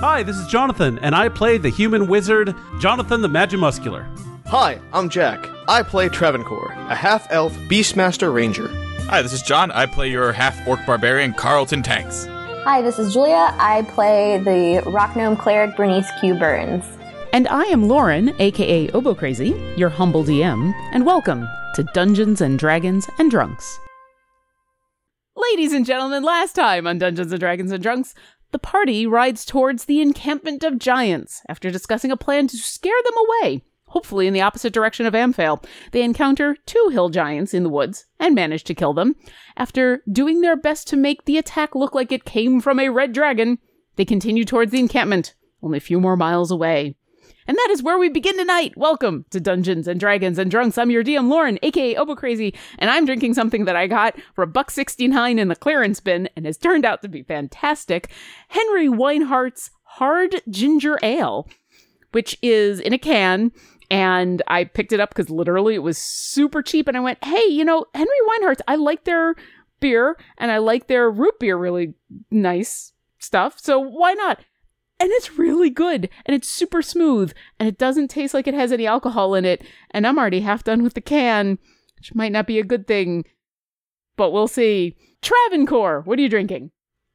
Hi, this is Jonathan, and I play the human wizard, Jonathan the Magimuscular. Hi, I'm Jack. I play Travancore, a half elf Beastmaster Ranger. Hi, this is John. I play your half orc barbarian, Carlton Tanks. Hi, this is Julia. I play the rock gnome cleric Bernice Q. Burns. And I am Lauren, aka Obo Crazy, your humble DM, and welcome to Dungeons and Dragons and Drunks. Ladies and gentlemen, last time on Dungeons and Dragons and Drunks, the party rides towards the encampment of giants after discussing a plan to scare them away, hopefully in the opposite direction of Amphail. They encounter two hill giants in the woods and manage to kill them. After doing their best to make the attack look like it came from a red dragon, they continue towards the encampment, only a few more miles away. And that is where we begin tonight. Welcome to Dungeons and Dragons and Drunks. I'm your DM Lauren, aka Obo Crazy, and I'm drinking something that I got for a buck sixty nine in the clearance bin and has turned out to be fantastic. Henry Weinhard's Hard Ginger Ale, which is in a can. And I picked it up because literally it was super cheap. And I went, hey, you know, Henry Weinhard's, I like their beer and I like their root beer really nice stuff. So why not? And it's really good and it's super smooth and it doesn't taste like it has any alcohol in it and i'm already half done with the can which might not be a good thing but we'll see travancore what are you drinking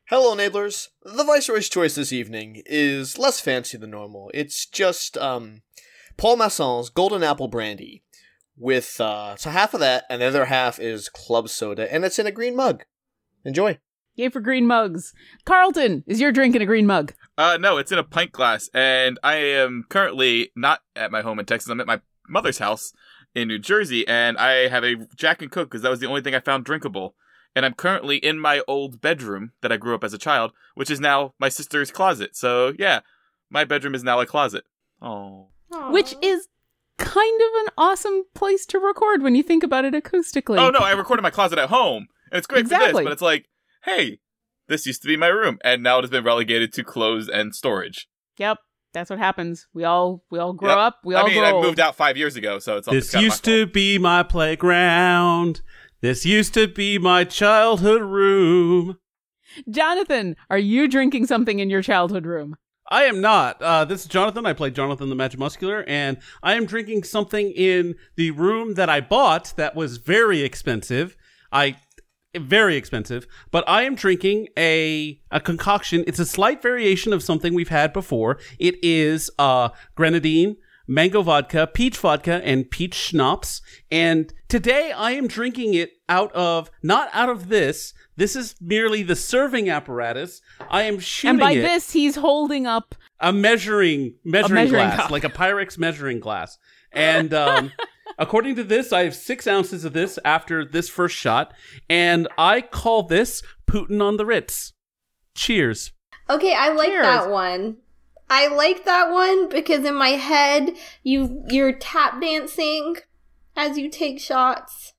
Hello, enablers. The Viceroy's choice this evening is less fancy than normal. It's just, um, Paul Masson's Golden Apple Brandy with, uh, so half of that and the other half is club soda and it's in a green mug. Enjoy. yay for green mugs carlton is your drink in a green mug Uh, no, it's in a pint glass, and I am currently not at my home in Texas. I'm at my mother's house in New Jersey, and I have a Jack and Coke because that was the only thing I found drinkable. And I'm currently in my old bedroom that I grew up as a child, which is now my sister's closet. So yeah, my bedroom is now a closet. Oh, which is kind of an awesome place to record when you think about it acoustically oh no, I recorded my closet at home, and it's great for this. But it's like, hey, this used to be my room, and now it has been relegated to clothes and storage. yep that's what happens we all we all grow Yep. up we all I mean, grow I old. moved out five years ago, so it's all This it's used to be my playground. This used to be my childhood room. Jonathan, are you drinking something in your childhood room? I am not. Uh, this is Jonathan. I play Jonathan the Magimuscular, and I am drinking something in the room that I bought that was very expensive. I very expensive, but I am drinking a a concoction. It's a slight variation of something we've had before. It is uh grenadine, mango vodka, peach vodka, and peach schnapps. And today I am drinking it out of not out of this. This is merely the serving apparatus. I am shooting and by it this, he's holding up. a measuring measuring, measuring glass, cup. like a Pyrex measuring glass. And um, according to this, I have six ounces of this after this first shot, and I call this Putin on the Ritz. Cheers. Okay, I like Cheers. that one. I like that one because in my head you you're tap dancing as you take shots.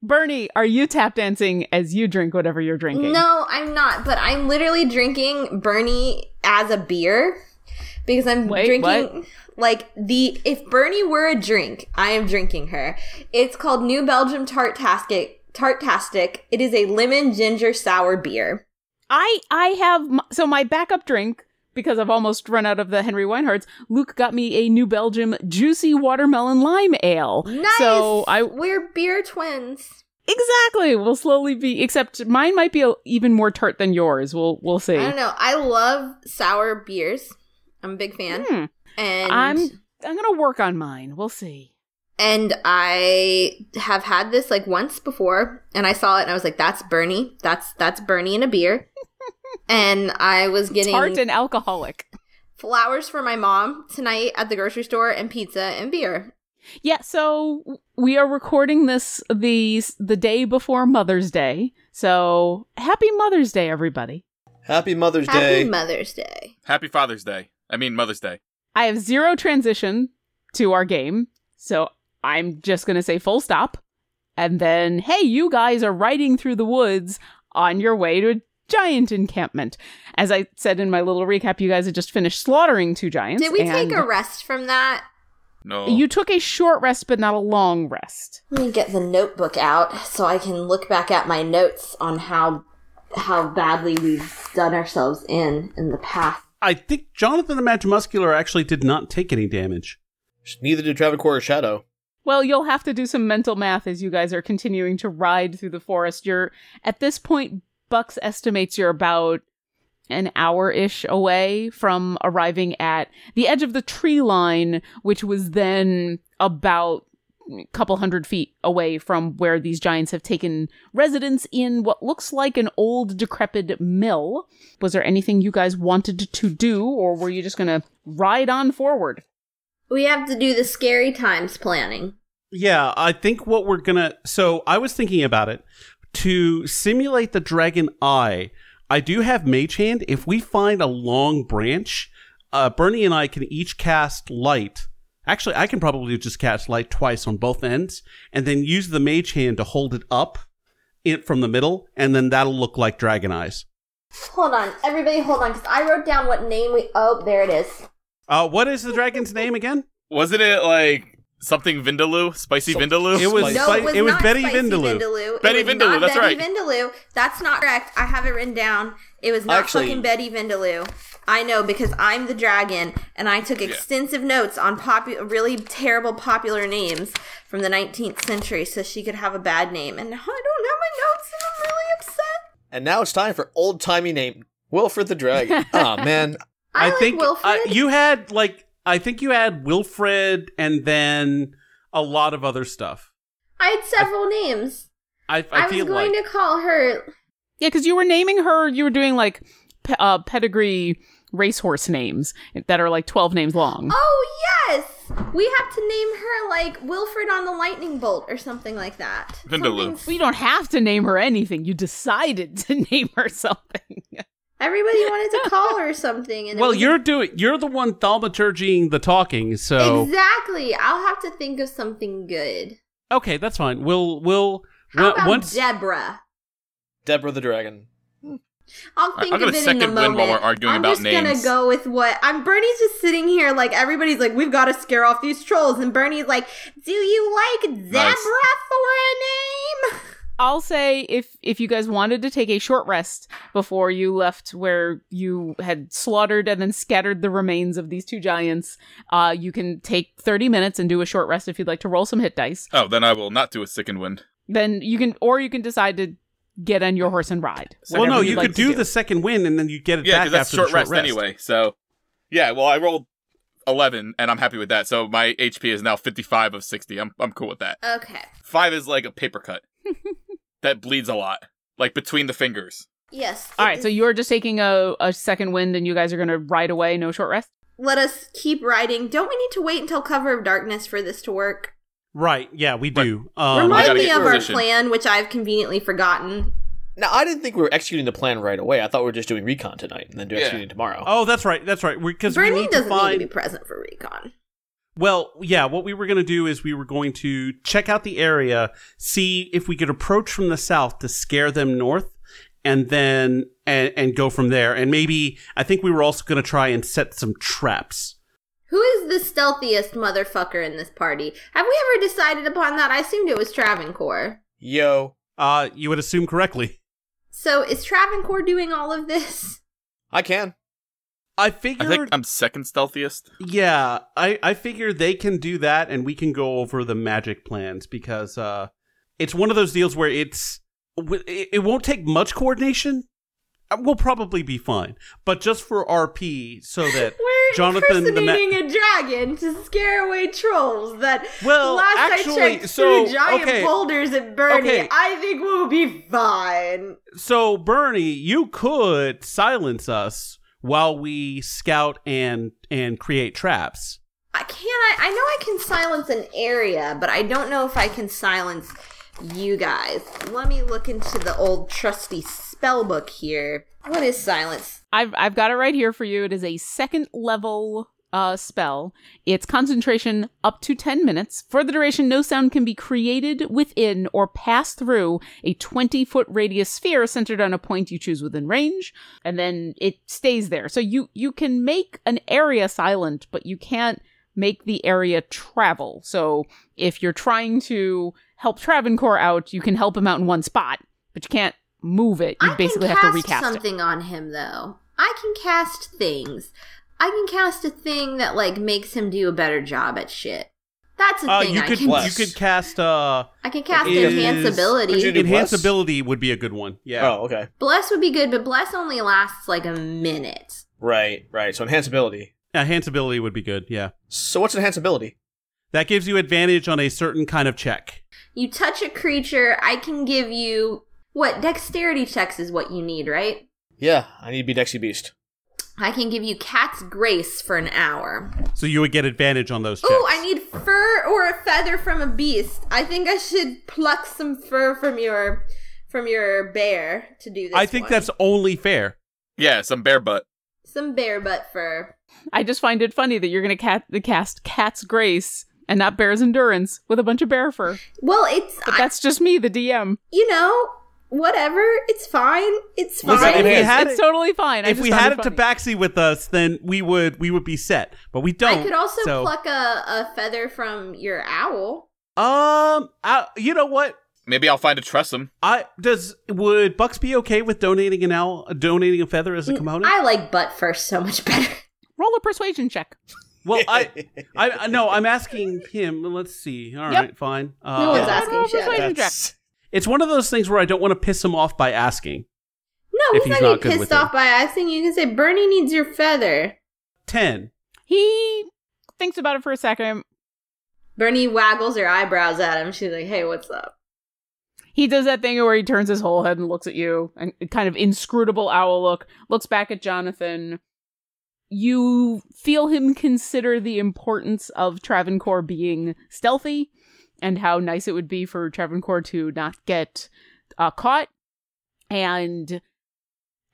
Bernie, are you tap dancing as you drink whatever you're drinking? No, I'm not, but I'm literally drinking Bernie as a beer because I'm Wait, drinking what? like the if Bernie were a drink, I am drinking her. It's called New Belgium Tartastic Tartastic. It is a lemon ginger sour beer. I I have so my backup drink because I've almost run out of the Henry Weinhard's. Luke got me a New Belgium juicy watermelon lime ale. Nice. So I we're beer twins. exactly We'll slowly be. Except mine might be a, even more tart than yours. We'll we'll see. I don't know. I love sour beers. I'm a big fan. Hmm. And I'm I'm gonna work on mine. We'll see. and I have had this like once before and I saw it and I was like that's Bernie. That's that's Bernie in a beer. and I was getting Tart and alcoholic. flowers for my mom tonight at the grocery store and pizza and beer. Yeah, so we are recording this the the day before Mother's Day. So happy Mother's Day, everybody. Happy Mother's Day. Happy Day. Mother's Day. Happy Father's Day. I mean Mother's Day. I have zero transition to our game, so I'm just gonna say full stop, and then hey, you guys are riding through the woods on your way to a giant encampment. As I said in my little recap, you guys had just finished slaughtering two giants. Did we take a rest from that? No. You took a short rest, but not a long rest. Let me get the notebook out so I can look back at my notes on how how badly we've done ourselves in in the past. I think Jonathan the Magimuscular actually did not take any damage. Neither did Travancore or Shadow. Well, you'll have to do some mental math as you guys are continuing to ride through the forest. You're at this point, Bucks estimates you're about an hour ish away from arriving at the edge of the tree line, which was then about a couple hundred feet away from where these giants have taken residence in what looks like an old decrepit mill. Was there anything you guys wanted to do, or were you just gonna ride on forward? We have to do the scary times planning. Yeah, I think what we're gonna. So I was thinking about it to simulate the dragon eye. I do have Mage Hand. If we find a long branch, uh, Bernie and I can each cast light. Actually, I can probably just cast light twice on both ends, and then use the Mage Hand to hold it up it from the middle, and then that'll look like dragon eyes. Hold on, everybody, hold on, because I wrote down what name we. Oh, there it is. Uh, what is the dragon's name again? Wasn't it like something Vindaloo? Spicy So- Vindaloo? It was No, Spi- it was, it was not Betty Spicy Vindaloo. Vindaloo. Betty it was Vindaloo, not that's Betty right. Vindaloo. That's not correct. I have it written down. It was not Actually- fucking Betty Vindaloo. I know because I'm the dragon, and I took extensive notes on popu- really terrible popular names from the 19th century, so she could have a bad name. And now I don't have my notes, and I'm really upset. And now it's time for old timey name Wilfred the Dragon. oh man, I, like think Wilfred. uh, you had like I think you had Wilfred and then a lot of other stuff. I had several names. I, I, I, was going like to call her. Yeah, because you were naming her, you were doing like pe- uh, pedigree racehorse names that are like 12 names long. Oh yes, we have to name her like Wilfred on the lightning bolt or something like that. Vindaloo. Something Well, you don't have to name her anything. You decided to name her something. Everybody wanted to call her something, and well, was- you're doing you're the one thaumaturgying the talking, so exactly. I'll have to think of something good. okay, that's fine. We'll we'll How about once Deborah? Deborah the Dragon. I'll think I'll of a it in a moment. while we're arguing I'm about just gonna go with what I'm. Bernie's just sitting here like everybody's like, we've got to scare off these trolls, and Bernie's like, do you like Deborah for a name? I'll say if if you guys wanted to take a short rest before you left where you had slaughtered and then scattered the remains of these two giants, uh, you can take 30 minutes and do a short rest if you'd like to roll some hit dice. Oh, then I will not do a second wind. Then you can, or you can decide to get on your horse and ride. well, no, you you'd like could to do, the second wind and then you get it Yeah, back because that's after short, the short rest, anyway. So, yeah, well, I rolled 11, and I'm happy with that. So my HP is now 55 of 60. I'm, I'm cool with that. Okay. Five is like a paper cut that bleeds a lot, like between the fingers. Yes. All right, it so you're just taking a, a second wind and you guys are going to ride away, no short rest? let us keep riding. Don't we need to wait until cover of darkness for this to work? Right? Yeah, we do. Um, Remind me get of our plan, which I've conveniently forgotten. Now I didn't think we were executing the plan right away. I thought we were just doing recon tonight and then do Yeah. executing tomorrow. oh, that's right. That's right. Because we Bernie need to doesn't need find to be present for recon. Well, yeah, what we were going to do is we were going to check out the area, see if we could approach from the south to scare them north and then and, and go from there. And maybe I think we were also going to try and set some traps. Who is the stealthiest motherfucker in this party? Have we ever decided upon that? I assumed it was Travancore. Yo, Uh, you would assume correctly. So is Travancore doing all of this? I can. I figure I think I'm second stealthiest. Yeah, I I figure they can do that, and we can go over the magic plans because uh, it's one of those deals where it's it, it won't take much coordination. Uh, We'll probably be fine, but just for RP, so that We're Jonathan the Ma- impersonating a dragon to scare away trolls. That Well, last actually, I checked so, through giant okay. boulders at Bernie, Okay. I think we'll be fine. so Bernie, you could silence us while we scout and and create traps. I can't. I, I know I can silence an area, but I don't know if I can silence you guys. Let me look into the old trusty spell book here. What is silence? I've I've got it right here for you. It is a second level uh spell. It's concentration up to 10 minutes. For the duration, no sound can be created within or pass through a 20 foot radius sphere centered on a point you choose within range, and then it stays there. So you you can make an area silent, but you can't make the area travel. So if you're trying to help Travancore out, you can help him out in one spot, but you can't move it. You I basically have to recast it. something on him though. I can cast things. I can cast a thing that like makes him do a better job at shit. That's a Uh, thing you I could can. bless. you could cast uh I can cast is- enhance Would ability. enhance ability would be a good one. Yeah. Oh, okay. Bless would be good, but bless only lasts like a minute. Right, right. So enhance ability. Enhance ability would be good. Yeah. So what's enhance ability? That gives you advantage on a certain kind of check. You touch a creature, I can give you what dexterity checks is what you need, right? Yeah, I need to be Dexy Beast. I can give you cat's grace for an hour. So you would get advantage on those checks. Ooh, I need fur or a feather from a beast. I think I should pluck some fur from your from your bear to do this. I think one. that's only fair. Yeah, some bear butt. some bear butt fur. I just find it funny that you're going to cat- the cast Cat's Grace and not Bear's Endurance with a bunch of bear fur. Well, it's But I- that's just me, the DM. you know whatever. It's fine. It's fine. Listen, if we It's- had it's it, totally fine. I if we had a funny. tabaxi with us, then we would we would be set. But we don't. I could also so- pluck a, a feather from your owl. Um, I, you know what? Maybe I'll find a trussum. I does would Bucks be okay with donating an owl, donating a feather as a component? I like butt first so much better. Roll a persuasion check. well, I, I, I no, I'm asking him. Let's see. All right, Yep. fine. Uh, No one's Yeah. asking Roll a persuasion check. That's- It's one of those things where I don't want to piss him off by asking. No, If he's he's not not good getting with pissed it. off by asking. You can say Bernie needs your feather. Ten. He thinks about it for a second. Bernie waggles her eyebrows at him. She's like, "Hey, what's up?" He does that thing where he turns his whole head and looks at you, and kind of inscrutable owl look, looks back at Jonathan. You feel him consider the importance of Travancore being stealthy and how nice it would be for Travancore to not get uh, caught. And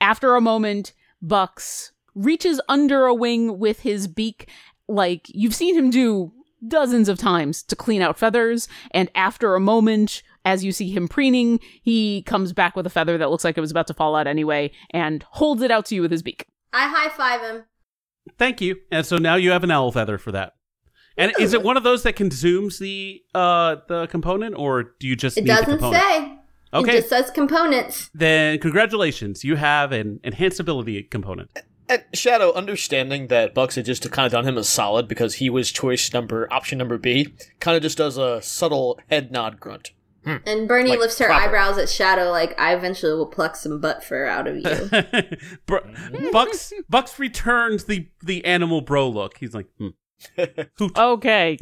after a moment, Bucks reaches under a wing with his beak, like you've seen him do dozens of times to clean out feathers. And after a moment, as you see him preening, he comes back with a feather that looks like it was about to fall out anyway and holds it out to you with his beak. I high five him. Thank you. And so now you have an owl feather for that. And is it one of those that consumes the uh the component, or do you just It need doesn't component? say. Okay. It just says components. Then congratulations, you have an enhanced ability component. And Shadow, understanding that Bucks had just kind of done him a solid because he was choice number option number B, kind of just does a subtle head nod grunt. And Bernie Like lifts her proper. eyebrows at Shadow, like, I eventually will pluck some butt fur out of you. Bro- Bucks Bucks returns the the animal bro look. He's like, hmm. Hoot. Okay.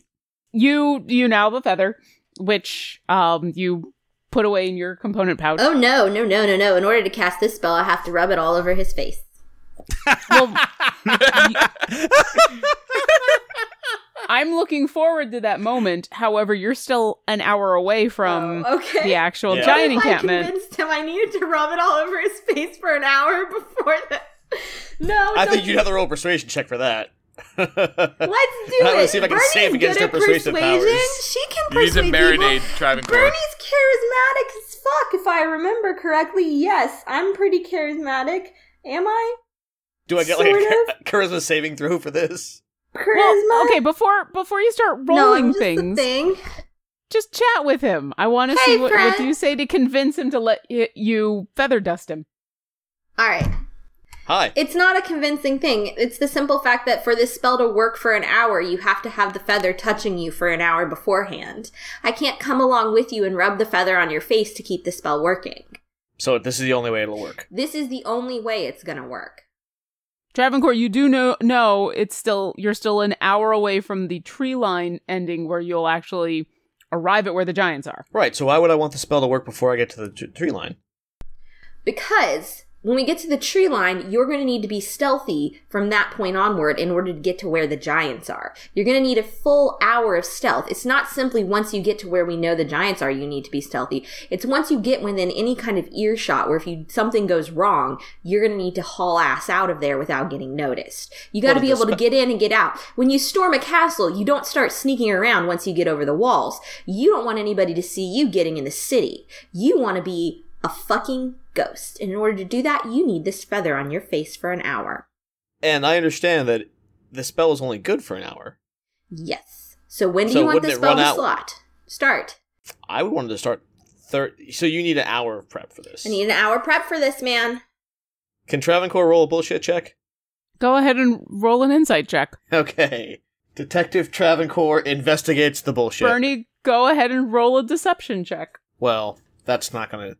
You you now have a feather, which um you put away in your component pouch. oh, no, no, no, no, no. In order to cast this spell, I have to rub it all over his face. Well, I'm looking forward to that moment. However, you're still an hour away from Oh, okay. the actual Yeah. giant encampment. I convinced him I needed to rub it all over his face for an hour before that. No, I don't think you'd have to roll a persuasion check for that. Let's do I'm it. gonna see if I can Bernie's save against good her at persuasive persuasion. powers. She can You need to persuade marinate people. Travancore. Bernie's charismatic as fuck, if I remember correctly. Yes, I'm pretty charismatic. Am I? Do I get like a Sort charisma saving throw for this? Charisma? Well, okay, before before you start rolling I'm things, a thing. just chat with him. I want to Hey, see what, what friend. do you say to convince him to let y- you feather dust him. All right. Hi. It's not a convincing thing. It's the simple fact that for this spell to work for an hour, you have to have the feather touching you for an hour beforehand. I can't come along with you and rub the feather on your face to keep the spell working. So this is the only way it'll work. This is the only way it's gonna work. Travancore, you do know know it's still you're still an hour away from the tree line ending where you'll actually arrive at where the giants are. Right. So why would I want the spell to work before I get to the t- tree line? Because when we get to the tree line, you're going to need to be stealthy from that point onward in order to get to where the giants are. You're going to need a full hour of stealth. It's not simply once you get to where we know the giants are, you need to be stealthy. It's once you get within any kind of earshot where if you something goes wrong, you're going to need to haul ass out of there without getting noticed. You got to be able to get in and get out. When you storm a castle, you don't start sneaking around once you get over the walls. You don't want anybody to see you getting in the city. You want to be a fucking ghost. And in order to do that, you need this feather on your face for an hour. And I understand that the spell is only good for an hour. Yes. So when do So you want wouldn't this spell to out- slot? Start. I would want to start Third, so you need an hour of prep for this. I need an hour prep for this, man. Can Travancore roll a bullshit check? Go ahead and roll an insight check. Okay. Detective Travancore investigates the bullshit. Bernie, go ahead and roll a deception check. Well, that's not gonna.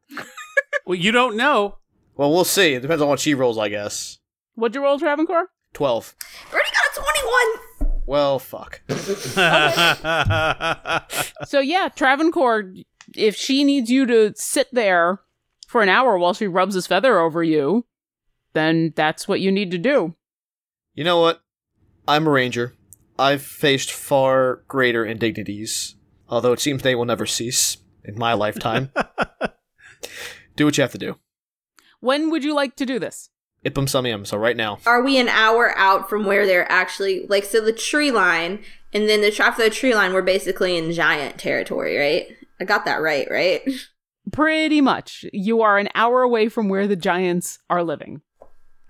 Well, you don't know. Well, we'll see. It depends on what she rolls, I guess. What'd you roll, Travancore? Twelve. Bernie got a 21. Well, fuck. So yeah, Travancore, if she needs you to sit there for an hour while she rubs his feather over you, then that's what you need to do. You know what? I'm a ranger. I've faced far greater indignities, although it seems they will never cease in my lifetime. do what you have to do. When would you like to do this? Ipum sumium. So right now. Are we an hour out from where they're actually like so the tree line and then the after the tree line we're basically in giant territory, right? I got that right, right? Pretty much. You are an hour away from where the giants are living.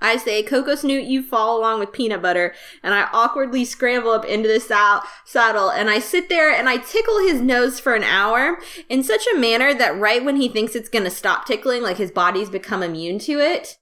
I say, Coco Snoot, you fall along with peanut butter, and I awkwardly scramble up into the sal- saddle, and I sit there and I tickle his nose for an hour in such a manner that right when he thinks it's gonna stop tickling, like his body's become immune to it,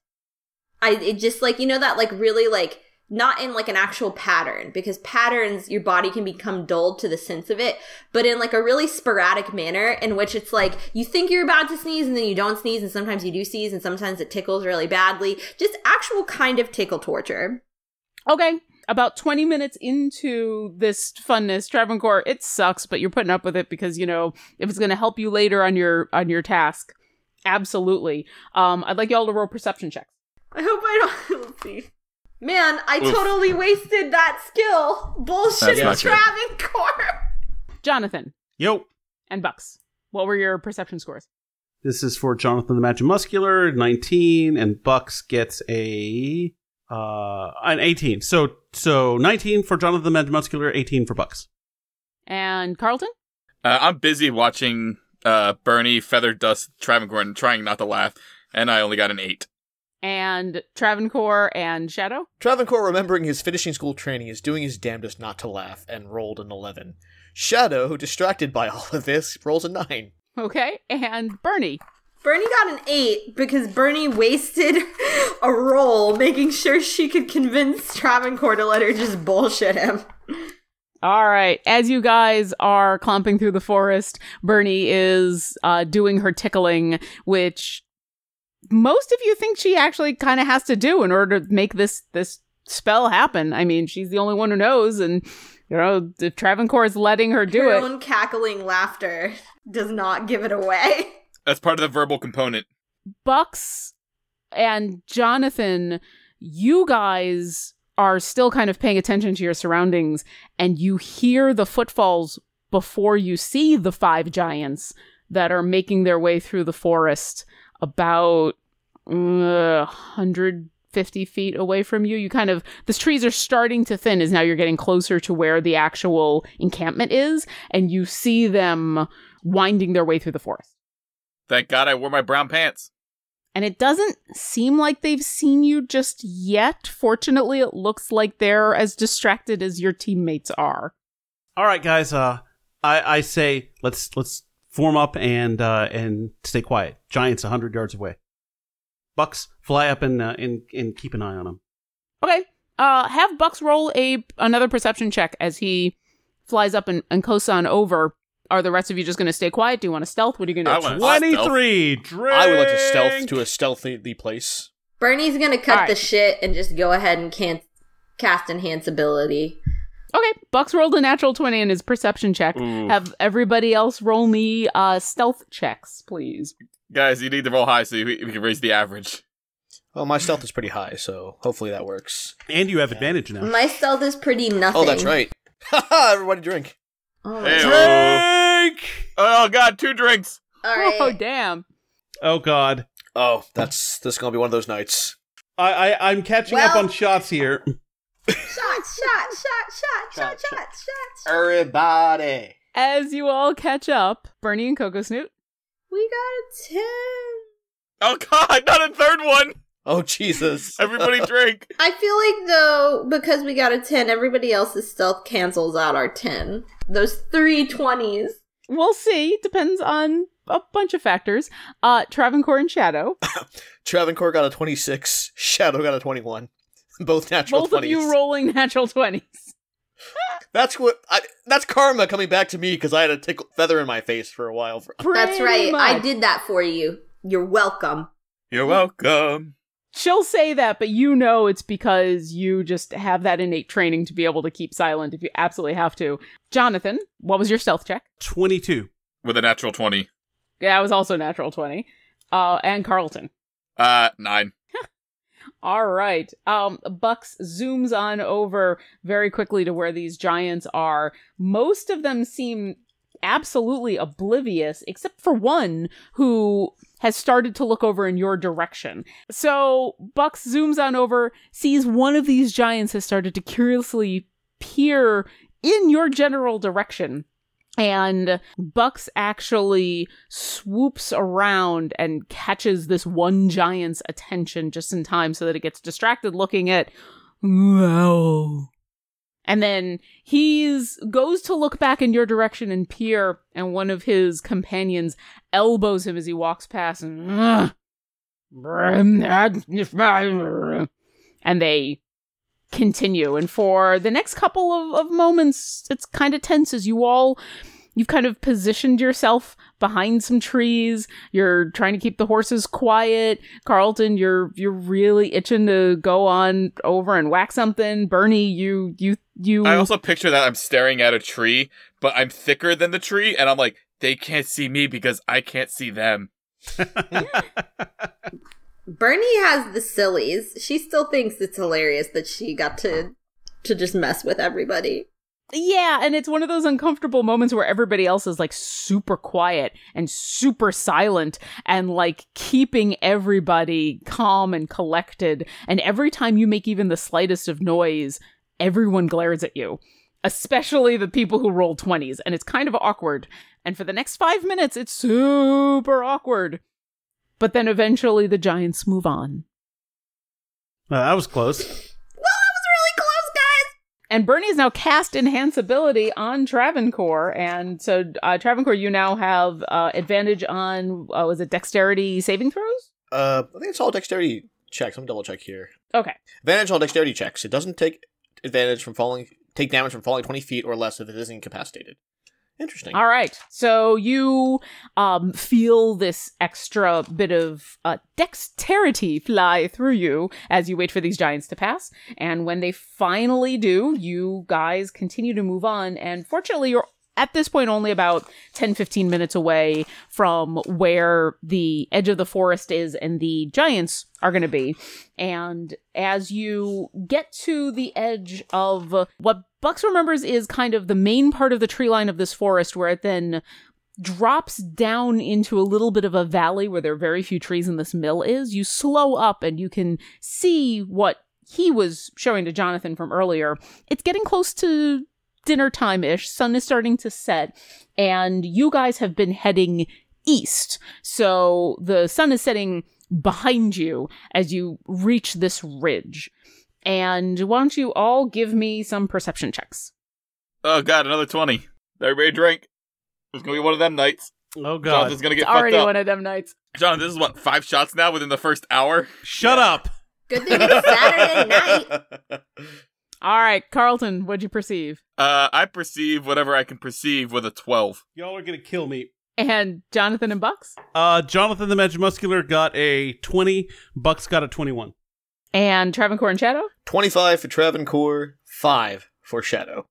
I it just like you know that like really like not in like an actual pattern because patterns your body can become dulled to the sense of it but in like a really sporadic manner in which it's like you think you're about to sneeze and then you don't sneeze and sometimes you do sneeze and sometimes it tickles really badly just actual kind of tickle torture Okay. About 20 minutes into this funness, Travancore, it sucks, but you're putting up with it because, you know, if it's going to help you later on your on your task, absolutely. Um, I'd like y'all to roll perception checks. i hope i don't see man i Oof. totally wasted that skill bullshit That's travancore Jonathan Yo. and Bucks, what were your perception scores? This is for Jonathan the Magic Muscular, 19, and Bucks gets a uh an 18. So so 19 for Jonathan the Magic Muscular, 18 for Bucks. And Carlton? Uh, I'm busy watching uh, Bernie feather dust Travancore and trying not to laugh, and I only got an eight. And Travancore and Shadow? Travancore, remembering his finishing school training, is doing his damnedest not to laugh and rolled an 11. Shadow, distracted by all of this, rolls a 9. Okay. And Bernie. Bernie got an eight because Bernie wasted a roll making sure she could convince Travancore to let her just bullshit him. All right. As you guys are clomping through the forest, Bernie is uh, doing her tickling, which most of you think she actually kind of has to do in order to make this this spell happen. I mean, she's the only one who knows, and you know, if Travancore is letting her do her it, own cackling laughter does not give it away. That's part of the verbal component. Bucks and Jonathan, you guys are still kind of paying attention to your surroundings and you hear the footfalls before you see the five giants that are making their way through the forest about uh, 150 feet away from you. You kind of, the trees are starting to thin as now you're getting closer to where the actual encampment is, and you see them winding their way through the forest. Thank God I wore my brown pants. And it doesn't seem like they've seen you just yet. Fortunately, it looks like they're as distracted as your teammates are. All right, guys. Uh, I I say let's let's form up and uh and stay quiet. Giants hundred yards away. Bucks fly up and uh, and and keep an eye on them. Okay. Uh, have Bucks roll a another perception check as he flies up and, and coasts on over. Are the rest of you just going to stay quiet? Do you want to stealth? What are you going to do? Twenty three. Drink. I would like to stealth to a stealthy place. Bernie's gonna cut All the shit and just go ahead and can- cast enhance ability. Okay. Bucks rolled a natural 20 in his perception check. Ooh. Have everybody else roll me uh, stealth checks, please. Guys, you need to roll high so we, we can raise the average. Well, my stealth is pretty high, so hopefully that works. And you have advantage now. My stealth is pretty nothing. Oh, that's right. Haha, everybody drink. Oh, Hey, God. Drink. Oh God, two drinks. All right. Oh, damn. Oh God. Oh, that's this is gonna be one of those nights. I, I I'm catching up on shots here. Shot, shot, shot, shot, shot, shot, shot, shot. Everybody. As you all catch up, Bernie and Coco Snoot, We got a 10. Oh God, not a third one. Oh Jesus. Everybody drink. I feel like though, because we got a 10, everybody else's stealth cancels out our 10. Those three 20s. We'll see. Depends on a bunch of factors. Uh, Travancore and Shadow. Travancore got a 26, Shadow got a 21. Both natural Both 20s. of you rolling natural 20s. That's what I, that's karma coming back to me because I had a tickle feather in my face for a while. For, That's Pretty right. I did that for you. You're welcome. You're welcome. She'll say that, but you know it's because you just have that innate training to be able to keep silent if you absolutely have to. Jonathan, what was your stealth check? 22. With a natural 20. Yeah, it was also natural 20. Uh, and Carlton. Uh, nine. All right. Um, Bucks zooms on over very quickly to where these giants are. Most of them seem absolutely oblivious, except for one who has started to look over in your direction. So Bucks zooms on over, sees one of these giants has started to curiously peer in your general direction. And Bucks actually swoops around and catches this one giant's attention just in time so that it gets distracted looking at wow. And then he's goes to look back in your direction and peer, and one of his companions elbows him as he walks past and and they continue. And for the next couple of, of moments, it's kind of tense as you all you've kind of positioned yourself behind some trees. You're trying to keep the horses quiet. Carlton, you're you're really itching to go on over and whack something. Bernie, you you you I also picture that I'm staring at a tree, but I'm thicker than the tree, and I'm like, they can't see me because I can't see them. Bernie has the sillies. She still thinks it's hilarious that she got to to just mess with everybody. Yeah, and it's one of those uncomfortable moments where everybody else is like super quiet and super silent and like keeping everybody calm and collected. And every time you make even the slightest of noise, everyone glares at you, especially the people who roll 20s. And it's kind of awkward. And for the next five minutes, it's super awkward. But then eventually the giants move on. Uh, that was close. Well, that was really close, guys. And Bernie is now cast enhance ability on Travancore, and so uh, Travancore, you now have uh, advantage on uh, was it dexterity saving throws? uh, I think it's all dexterity checks. I'm double check here. Okay, Advantage on dexterity checks. It doesn't take advantage from falling, take damage from falling 20 feet or less if it is incapacitated. Interesting. all right. So you um, feel this extra bit of uh, dexterity fly through you as you wait for these giants to pass, and when they finally do, you guys continue to move on. And fortunately, you're at this point only about 10 15 minutes away from where the edge of the forest is and the giants are going to be and as you get to the edge of what bucks remembers is kind of the main part of the tree line of this forest where it then drops down into a little bit of a valley where there are very few trees and this mill is you slow up and you can see what he was showing to Jonathan from earlier. It's getting close to dinner time ish. Sun is starting to set, and you guys have been heading east. So the sun is setting behind you as you reach this ridge. And why don't you all give me some perception checks? Oh god, another 20. Everybody drink. It's gonna be one of them nights. Oh god. Jonathan's gonna get It's already up. one of them nights. Jonathan, this is what, five shots now within the first hour? Shut up. Good thing it's Saturday night. All right, Carlton, what'd you perceive? Uh, I perceive whatever I can perceive with a 12. Y'all are gonna kill me. And Jonathan and Bucks? Uh, Jonathan the Magic Muscular got a 20. Bucks got a 21. And Travancore and Shadow? 25 for Travancore, 5 for Shadow.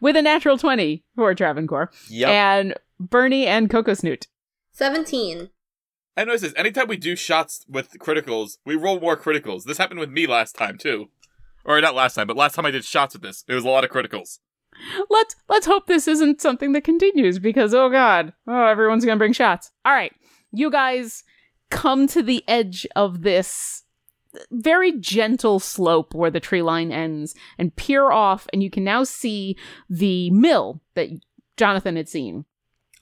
With a natural 20 for Travancore. Yep. And Bernie and Coco Snoot. 17. I noticed this. Anytime we do shots with criticals, we roll more criticals. This happened with me last time, too. Or not last time, but last time I did shots with this, it was a lot of criticals. Let's let's hope this isn't something that continues because oh god, oh everyone's gonna bring shots. All right, you guys come to the edge of this very gentle slope where the tree line ends and peer off, and you can now see the mill that Jonathan had seen.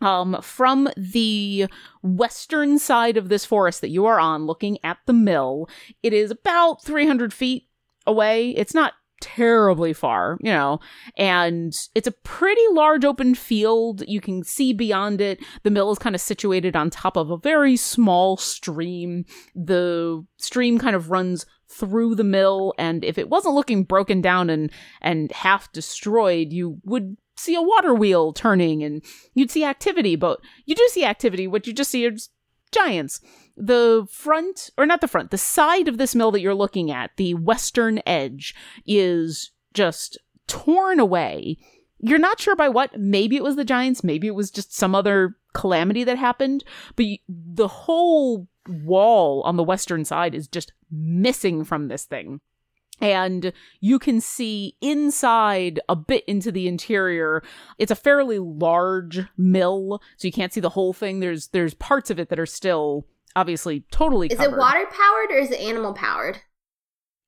Um, from the western side of this forest that you are on, looking at the mill, it is about 300 feet away. It's not terribly far, you know, and it's a pretty large open field. You can see beyond it. The mill is kind of situated on top of a very small stream. The stream kind of runs through the mill, and if it wasn't looking broken down and and half destroyed, you would see a water wheel turning and you'd see activity, but you do see activity. What you just see is giants. The front, or not the front, the side of this mill that you're looking at, the western edge, is just torn away. You're not sure by what. Maybe it was the giants, maybe it was just some other calamity that happened, but you, the whole wall on the western side is just missing from this thing and you can see inside a bit into the interior it's a fairly large mill so you can't see the whole thing there's there's parts of it that are still obviously totally Is covered. it water powered or is it animal powered?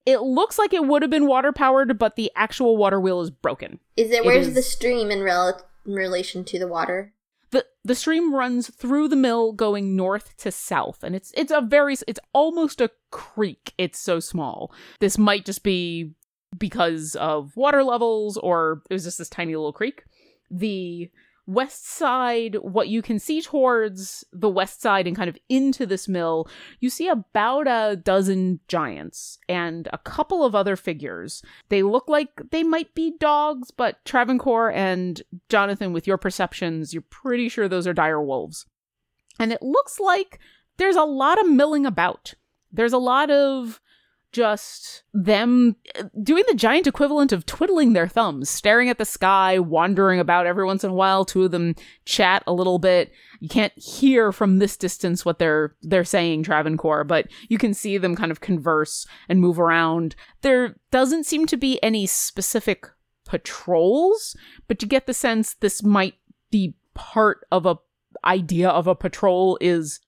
it looks like it would have been water powered but the actual water wheel is broken Is it It where's is- the stream in, rel- in relation to the water? the the stream runs through the mill going north to south and it's it's a very it's almost a creek it's so small this might just be because of water levels or it was just this tiny little creek the west side what you can see towards the west side and kind of into this mill you see about a dozen giants and a couple of other figures. They look like they might be dogs but travancore and jonathan with your perceptions you're pretty sure those are dire wolves. And it looks like there's a lot of milling about. There's a lot of just them uh, doing the giant equivalent of twiddling their thumbs, staring at the sky, wandering about every once in a while. Two of them chat a little bit. You can't hear from this distance what they're they're saying, Travancore, but you can see them kind of converse and move around. There doesn't seem to be any specific patrols, but you get the sense this might be part of a idea of a patrol is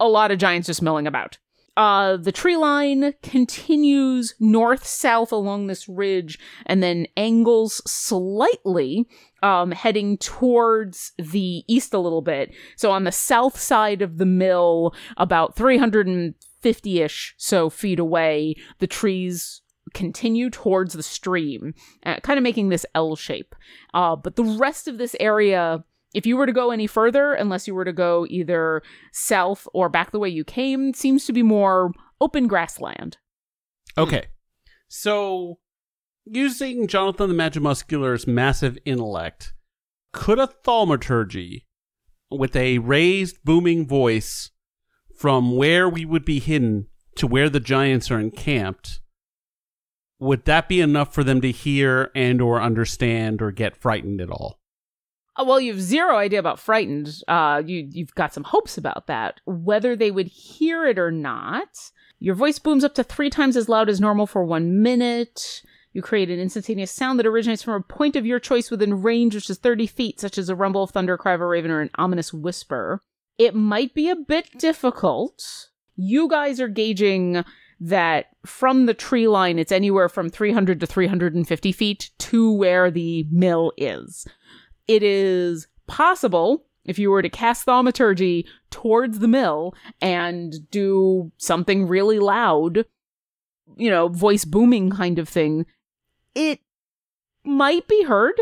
a lot of giants just milling about. Uh, the tree line continues north south along this ridge and then angles slightly, um, heading towards the east a little bit. So on the south side of the mill, about 350 ish so feet away, the trees continue towards the stream, uh, kind of making this L shape. Uh, but the rest of this area if you were to go any further, unless you were to go either south or back the way you came, seems to be more open grassland. Okay. So, using Jonathan the Magimuscular's massive intellect, could a thaumaturgy with a raised, booming voice from where we would be hidden to where the giants are encamped, would that be enough for them to hear and or understand or get frightened at all? Uh, well, you have zero idea about frightened. Uh, you you've got some hopes about that. Whether they would hear it or not, your voice booms up to three times as loud as normal for one minute. You create an instantaneous sound that originates from a point of your choice within range, which is 30 feet, such as a rumble of thunder, cry of a raven, or an ominous whisper. It might be a bit difficult. You guys are gauging that from the tree line, it's anywhere from 300 to 350 feet to where the mill is it is possible if you were to cast thaumaturgy towards the mill and do something really loud, you know, voice booming kind of thing, it might be heard.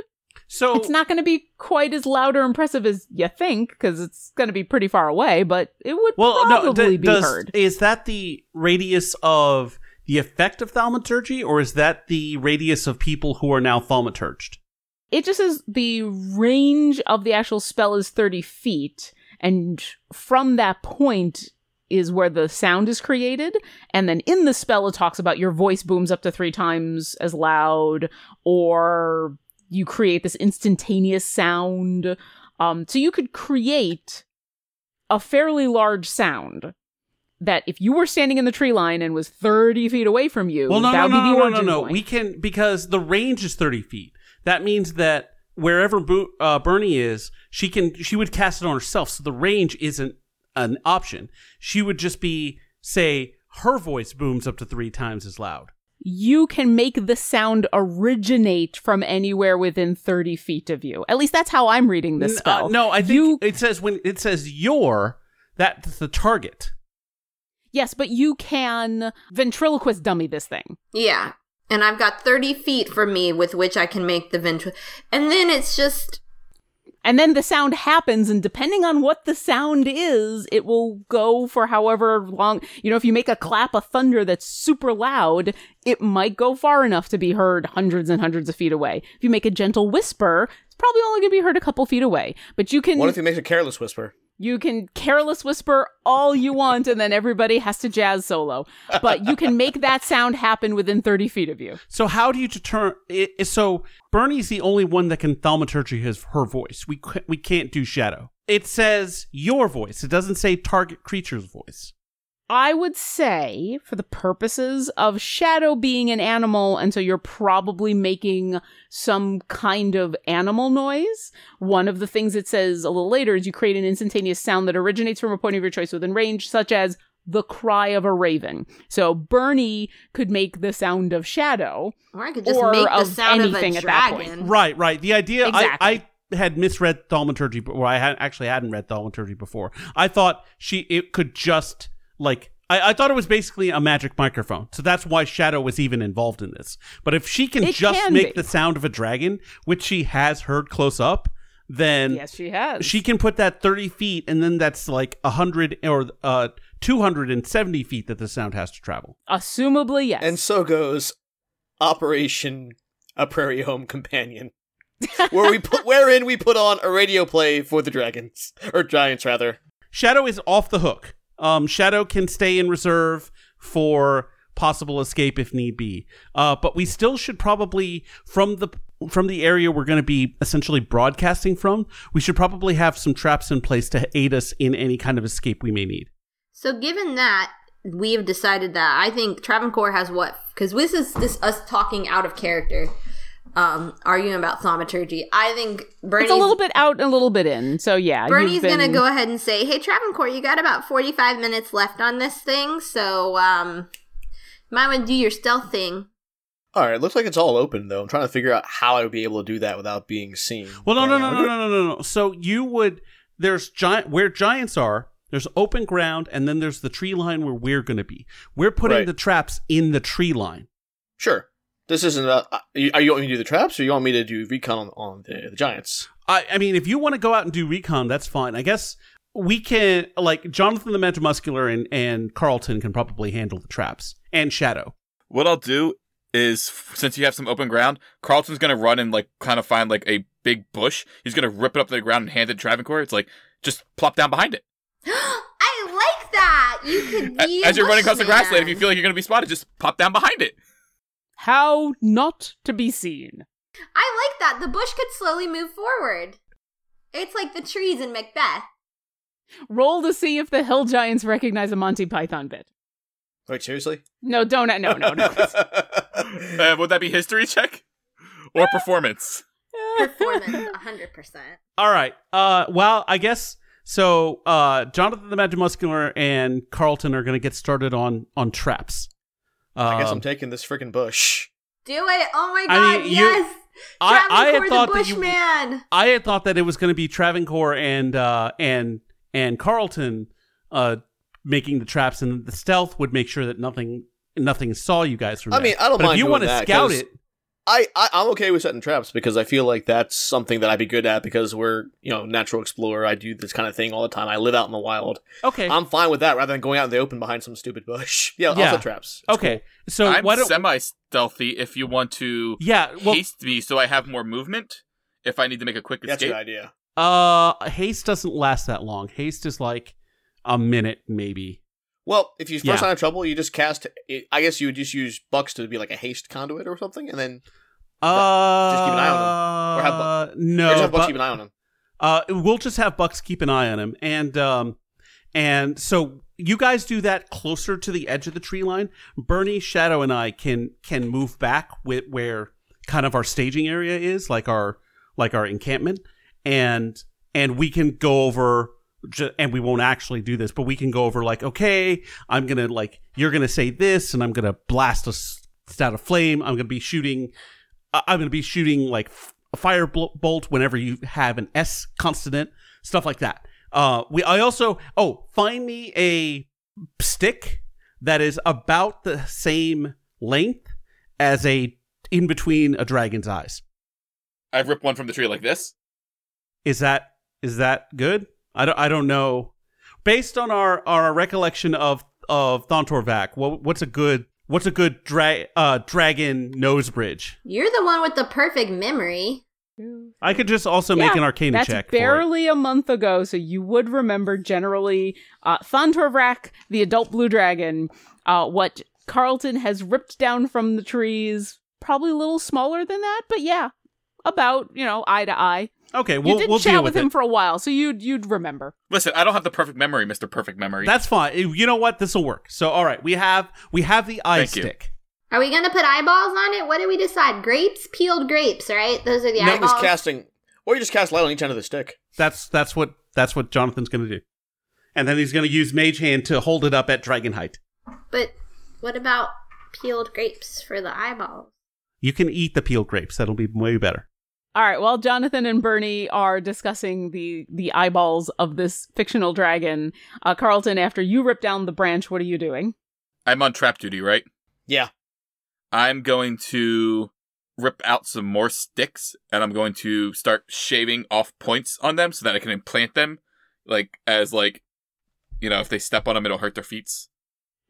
So It's not going to be quite as loud or impressive as you think because it's going to be pretty far away, but it would well, no. probably d- be does, heard. Is that the radius of the effect of thaumaturgy, or is that the radius of people who are now thaumaturged? It just says the range of the actual spell is 30 feet and from that point is where the sound is created and then in the spell it talks about your voice booms up to three times as loud or you create this instantaneous sound um, so you could create a fairly large sound that if you were standing in the tree line and was 30 feet away from you Well, no, that no, would be no, the no, no, origin no. We can because the range is thirty feet. That means that wherever Bo- uh, Bernie is, she can she would cast it on herself. So the range isn't an option. She would just be say her voice booms up to three times as loud. you can make the sound originate from anywhere within 30 feet of you. At least that's how I'm reading this N- spell. uh, no, I think you, it says when it says your that's the target. yes, but you can ventriloquist dummy this thing. Yeah. And I've got 30 feet from me with which I can make the ventriloquist. And then it's just And then the sound happens, and depending on what the sound is, it will go for however long. You know, if you make a clap of thunder that's super loud, it might go far enough to be heard hundreds and hundreds of feet away. If you make a gentle whisper, it's probably only going to be heard a couple feet away. But you can What if he makes a careless whisper? You can careless whisper all you want, and then everybody has to jazz solo. But you can make that sound happen within thirty feet of you. So how do you deter? So Bernie's the only one that can thaumaturgy his her voice. We we can't do shadow. It says your voice. It doesn't say target creature's voice. I would say, for the purposes of Shadow being an animal, and so you're probably making some kind of animal noise. One of the things it says a little later is you create an instantaneous sound that originates from a point of your choice within range, such as the cry of a raven. So Bernie could make the sound of Shadow. or I could just make the sound of a anything at that point. dragon. Right, right. The idea Exactly. I, I had misread thaumaturgy, but well, I had actually hadn't read thaumaturgy before. I thought she it could just like I, I thought it was basically a magic microphone, so that's why Shadow was even involved in this. But if she can It just can make be. the sound of a dragon, which she has heard close up, then Yes, she has. she can put that 30 feet and then that's like 100 or uh 270 feet that the sound has to travel Assumably, yes. And so goes Operation A Prairie Home Companion. where we put wherein we put on a radio play for the dragons. Or giants rather. shadow is off the hook um shadow can stay in reserve for possible escape if need be uh but we still should probably from the from the area we're going to be essentially broadcasting from we should probably have some traps in place to aid us in any kind of escape we may need So, given that we have decided that, I think Travancore has what? Because this is this us talking out of character, um, arguing about thaumaturgy. I think Bernie's, it's a little bit out, and a little bit in. So yeah, you've Bernie's gonna go ahead and say, "Hey, Travancore, you got about forty-five minutes left on this thing, so um, you might want to do your stealth thing." Alright, looks like it's all open though. I'm trying to figure out how I would be able to do that without being seen. Well, no, no, no, no, no, no, no, no. So you would there's giant where giants are. There's open ground, and then there's the tree line where we're going to be. We're putting Right. the traps in the tree line. Sure. This isn't a. Are you, are you want me to do the traps, or you want me to do recon on, on the, the giants? I, I mean, if you want to go out and do recon, that's fine. I guess we can like Jonathan the Magimuscular and and Carlton can probably handle the traps and Shadow. What I'll do is, since you have some open ground, Carlton's gonna run and like kind of find like a big bush. He's gonna rip it up to the ground and hand it to Travancore. It's like just plop down behind it. I like that. You could be As a you're running across the grassland, if you feel like you're gonna be spotted, just pop down behind it. How not to be seen. I like that. The bush could slowly move forward. It's like the trees in Macbeth. Roll to see if the hill giants recognize a Monty Python bit. Wait, seriously? No, don't. No, no, no. Uh, would that be history check or performance? Performance, 100%. All right. Uh, well, I guess so. Uh, Jonathan the Magimuscular and Carlton are going to get started on on traps. I guess Um, I'm taking this freaking bush. Do it. Oh my I god, mean, you- yes. I, I had thought the that you. Bushman. I had thought that it was going to be Travancore and uh, and and Carlton uh, making the traps, and the stealth would make sure that nothing nothing saw you guys from I there. mean, I don't but mind if you want to scout it, I, I I'm okay with setting traps because I feel like that's something that I'd be good at because we're you know natural explorer. I do this kind of thing all the time. I live out in the wild. okay, I'm fine with that rather than going out in the open behind some stupid bush. Yeah, Yeah. I'll set traps. It's okay. So I'm why don't? semi stealthy if you want to yeah, well, haste me so I have more movement if I need to make a quick cool. That's a escape. good idea. uh, haste doesn't last that long. Haste is like a minute, maybe. Well, if you first Yeah. sign of trouble, you just cast. I guess you would just use bucks to be like a haste conduit or something, and then Uh, just keep an eye on Or have or no, just have bucks but- keep an eye on them. Uh, we'll just have Bucks keep an eye on him, and um, and so you guys do that closer to the edge of the tree line. Bernie, Shadow, and I can can move back with where kind of our staging area is, like our like our encampment, and and we can go over. And we won't actually do this, but we can go over like, okay, I'm gonna like, you're gonna say this, and I'm gonna blast a s- out of flame. I'm gonna be shooting I- I'm to be shooting like a fire bolt whenever you have an S consonant, stuff like that. Uh, we I also oh find me a stick that is about the same length as a in between a dragon's eyes. I've ripped one from the tree like this. Is that is that good? I don't I don't know. Based on our our recollection of of Thontorvrak, what what's a good what's a good dra- uh, dragon nose bridge? You're the one with the perfect memory. I could just also make Yeah, an arcana That's check. for it. barely a month ago, so you would remember generally uh, Thontorvrak, the adult blue dragon, uh, what Carlton has ripped down from the trees, probably a little smaller than that, but yeah, about, you know, eye to eye. Okay, we'll did we'll chat deal with with him it. for a while, so you'd you'd remember. Listen, I don't have the perfect memory, Mister Perfect Memory. That's fine. You know what? This will work. So, all right, we have we have the eye Thank you. stick. Are we gonna put eyeballs on it? What did we decide? Grapes, peeled grapes, right? Those are the no, eyeballs. just casting, or you just cast light on each end of the stick. That's that's what that's what Jonathan's going to do, and then he's going to use Mage Hand to hold it up at dragon height. But what about peeled grapes for the eyeballs? You can eat the peeled grapes. That'll be way better. All right, while Jonathan and Bernie are discussing the the eyeballs of this fictional dragon, uh, Carlton, after you rip down the branch, what are you doing? I'm on trap duty, right? Yeah. I'm going to rip out some more sticks and I'm going to start shaving off points on them so that I can implant them, like as like, you know, if they step on them, it'll hurt their feet.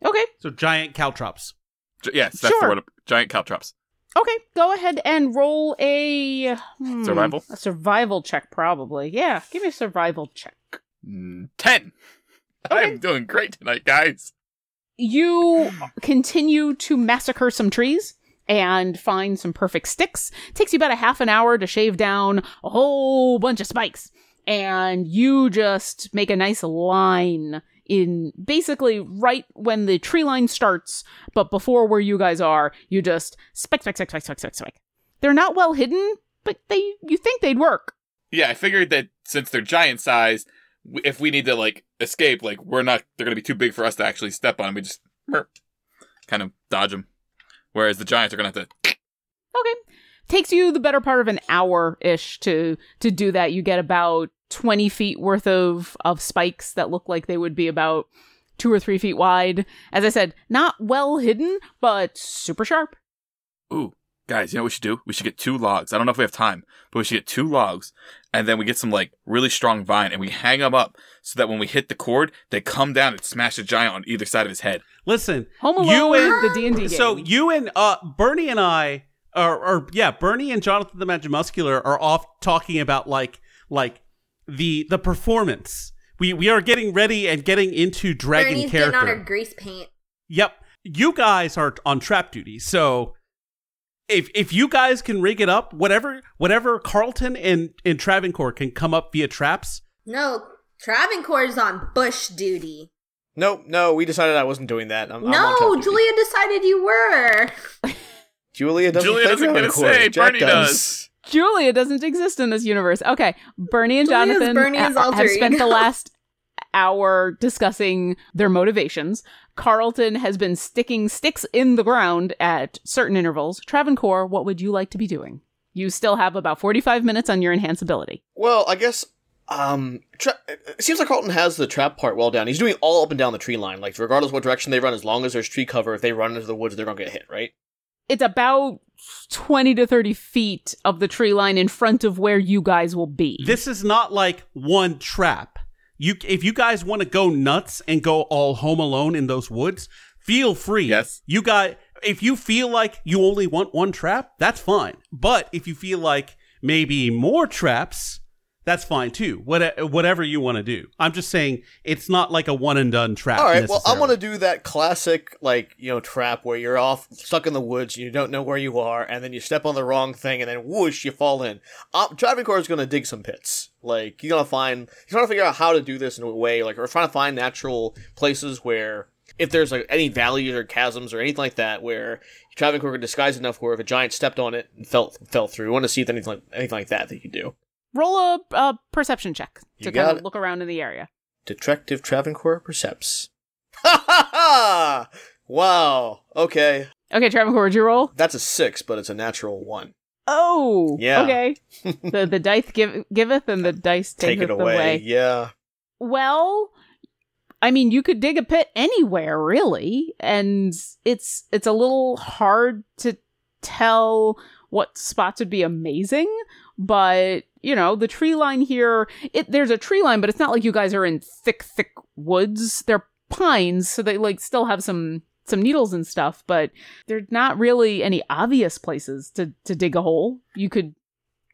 Okay, So giant caltrops. Gi- yes, that's Sure. the word. Giant caltrops. Okay, go ahead and roll a hmm, Survival? A survival check, probably. Yeah, give me a survival check. Mm, Ten. Okay. I'm doing great tonight, guys. You continue to massacre some trees and find some perfect sticks. takes you about a half an hour to shave down a whole bunch of spikes. And you just make a nice line in basically right when the tree line starts, but before where you guys are, you just spike, spike, spike, spike, spike, spike. They're not well hidden, but they you think they'd work. Yeah, I figured that since they're giant size, if we need to like escape, like we're not, they're gonna be too big for us to actually step on. We just merp, kind of dodge them. Whereas the giants are gonna have to. Okay. Takes you the better part of an hour ish to to do that. You get about twenty feet worth of of spikes that look like they would be about two or three feet wide. As I said, not well hidden, but super sharp. Ooh, guys, you know what we should do? We should get two logs. I don't know if we have time, but we should get two logs, and then we get some like really strong vine, and we hang them up so that when we hit the cord, they come down and smash the giant on either side of his head. Listen, Home you and the D and D game. so you and uh Bernie and I or or yeah, Bernie and Jonathan the Magic Muscular are off talking about like like the the performance. We we are getting ready and getting into dragon Bernie's character. getting on her grease paint. Yep. You guys are on trap duty. So if if you guys can rig it up, whatever whatever Carlton and, and Travancore can come up via traps, No, Travancore's on bush duty. No, no, we decided I wasn't doing that. I'm, I'm no. Julia decided you were. Julia doesn't. Julia play doesn't get a say, Jack Bernie does. Julia doesn't exist in this universe. Okay, Bernie and Julia's Jonathan Bernie's alter have spent the last hour discussing their motivations. Carlton has been sticking sticks in the ground at certain intervals. Travancore, what would you like to be doing? You still have about 45 minutes on your enhance ability. Well, I guess. Um, tra- it seems like Carlton has the trap part well down. He's doing all up and down the tree line. Like regardless what direction they run, as long as there's tree cover, if they run into the woods, they're gonna get hit, right? It's about 20 to 30 feet of the tree line in front of where you guys will be. this is not like one trap. You if you guys want to go nuts and go all home alone in those woods, feel free. Yes. You got if you feel like you only want one trap, that's fine. But if you feel like maybe more traps, that's fine too. What, whatever you want to do. I'm just saying it's not like a one and done trap. All right. Well, I want to do that classic, like you know, trap where you're off stuck in the woods, you don't know where you are, and then you step on the wrong thing, and then whoosh, you fall in. Um, Travancore is gonna dig some pits. Like he's gonna find, he's trying to figure out how to do this in a way, like, or trying to find natural places where. If there's like any valleys or chasms or anything like that, where Travancore can disguise enough where if a giant stepped on it and fell fell through, we want to see if anything like anything like that that you can do. Roll a, a perception check to got kind of it. look around in the area. Detective Travancore percepts. Ha ha ha! Wow. Okay. Okay, Travancore, would you roll? That's a six, but it's a natural one. Oh, Yeah. Okay. the the dice give, giveth and the dice Take it away. away. Yeah. Well, I mean, you could dig a pit anywhere, really, and it's it's a little hard to tell what spots would be amazing, but you know, the tree line here, it there's a tree line, but it's not like you guys are in thick, thick woods. They're pines, so they like still have some some needles and stuff, but there's not really any obvious places to to dig a hole. You could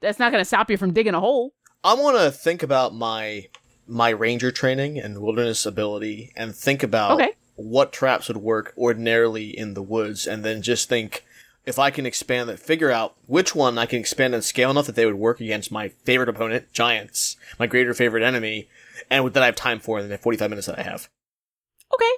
that's not going to stop you from digging a hole. I want to think about my my ranger training and wilderness ability, and think about Okay. what traps would work ordinarily in the woods, and then just think if I can expand that, figure out which one I can expand and scale enough that they would work against my favorite opponent, giants, my greater favorite enemy, and that I have time for in the 45 minutes that I have. Okay.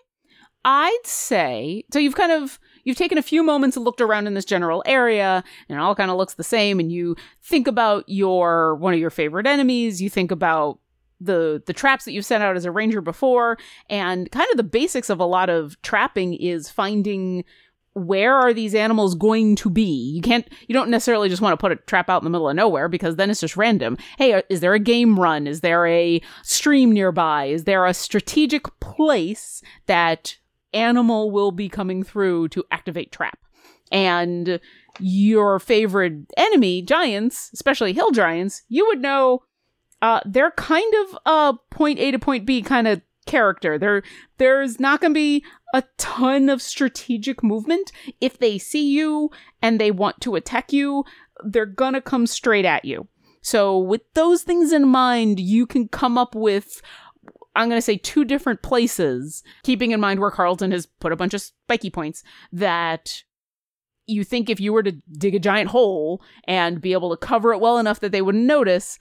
I'd say so you've kind of you've taken a few moments and looked around in this general area and it all kind of looks the same and you think about your one of your favorite enemies, you think about the the traps that you've sent out as a ranger before and kind of the basics of a lot of trapping is finding where are these animals going to be? You can't, you don't necessarily just want to put a trap out in the middle of nowhere because then it's just random. Hey, is there a game run? Is there a stream nearby? Is there a strategic place that animal will be coming through to activate trap? And your favorite enemy, giants, especially hill giants, you would know uh, they're kind of a point A to point B kind of character. There, there's not going to be a ton of strategic movement. If they see you and they want to attack you, they're going to come straight at you. So, with those things in mind, you can come up with, I'm going to say, two different places, keeping in mind where Carlton has put a bunch of spiky points that you think if you were to dig a giant hole and be able to cover it well enough that they wouldn't notice,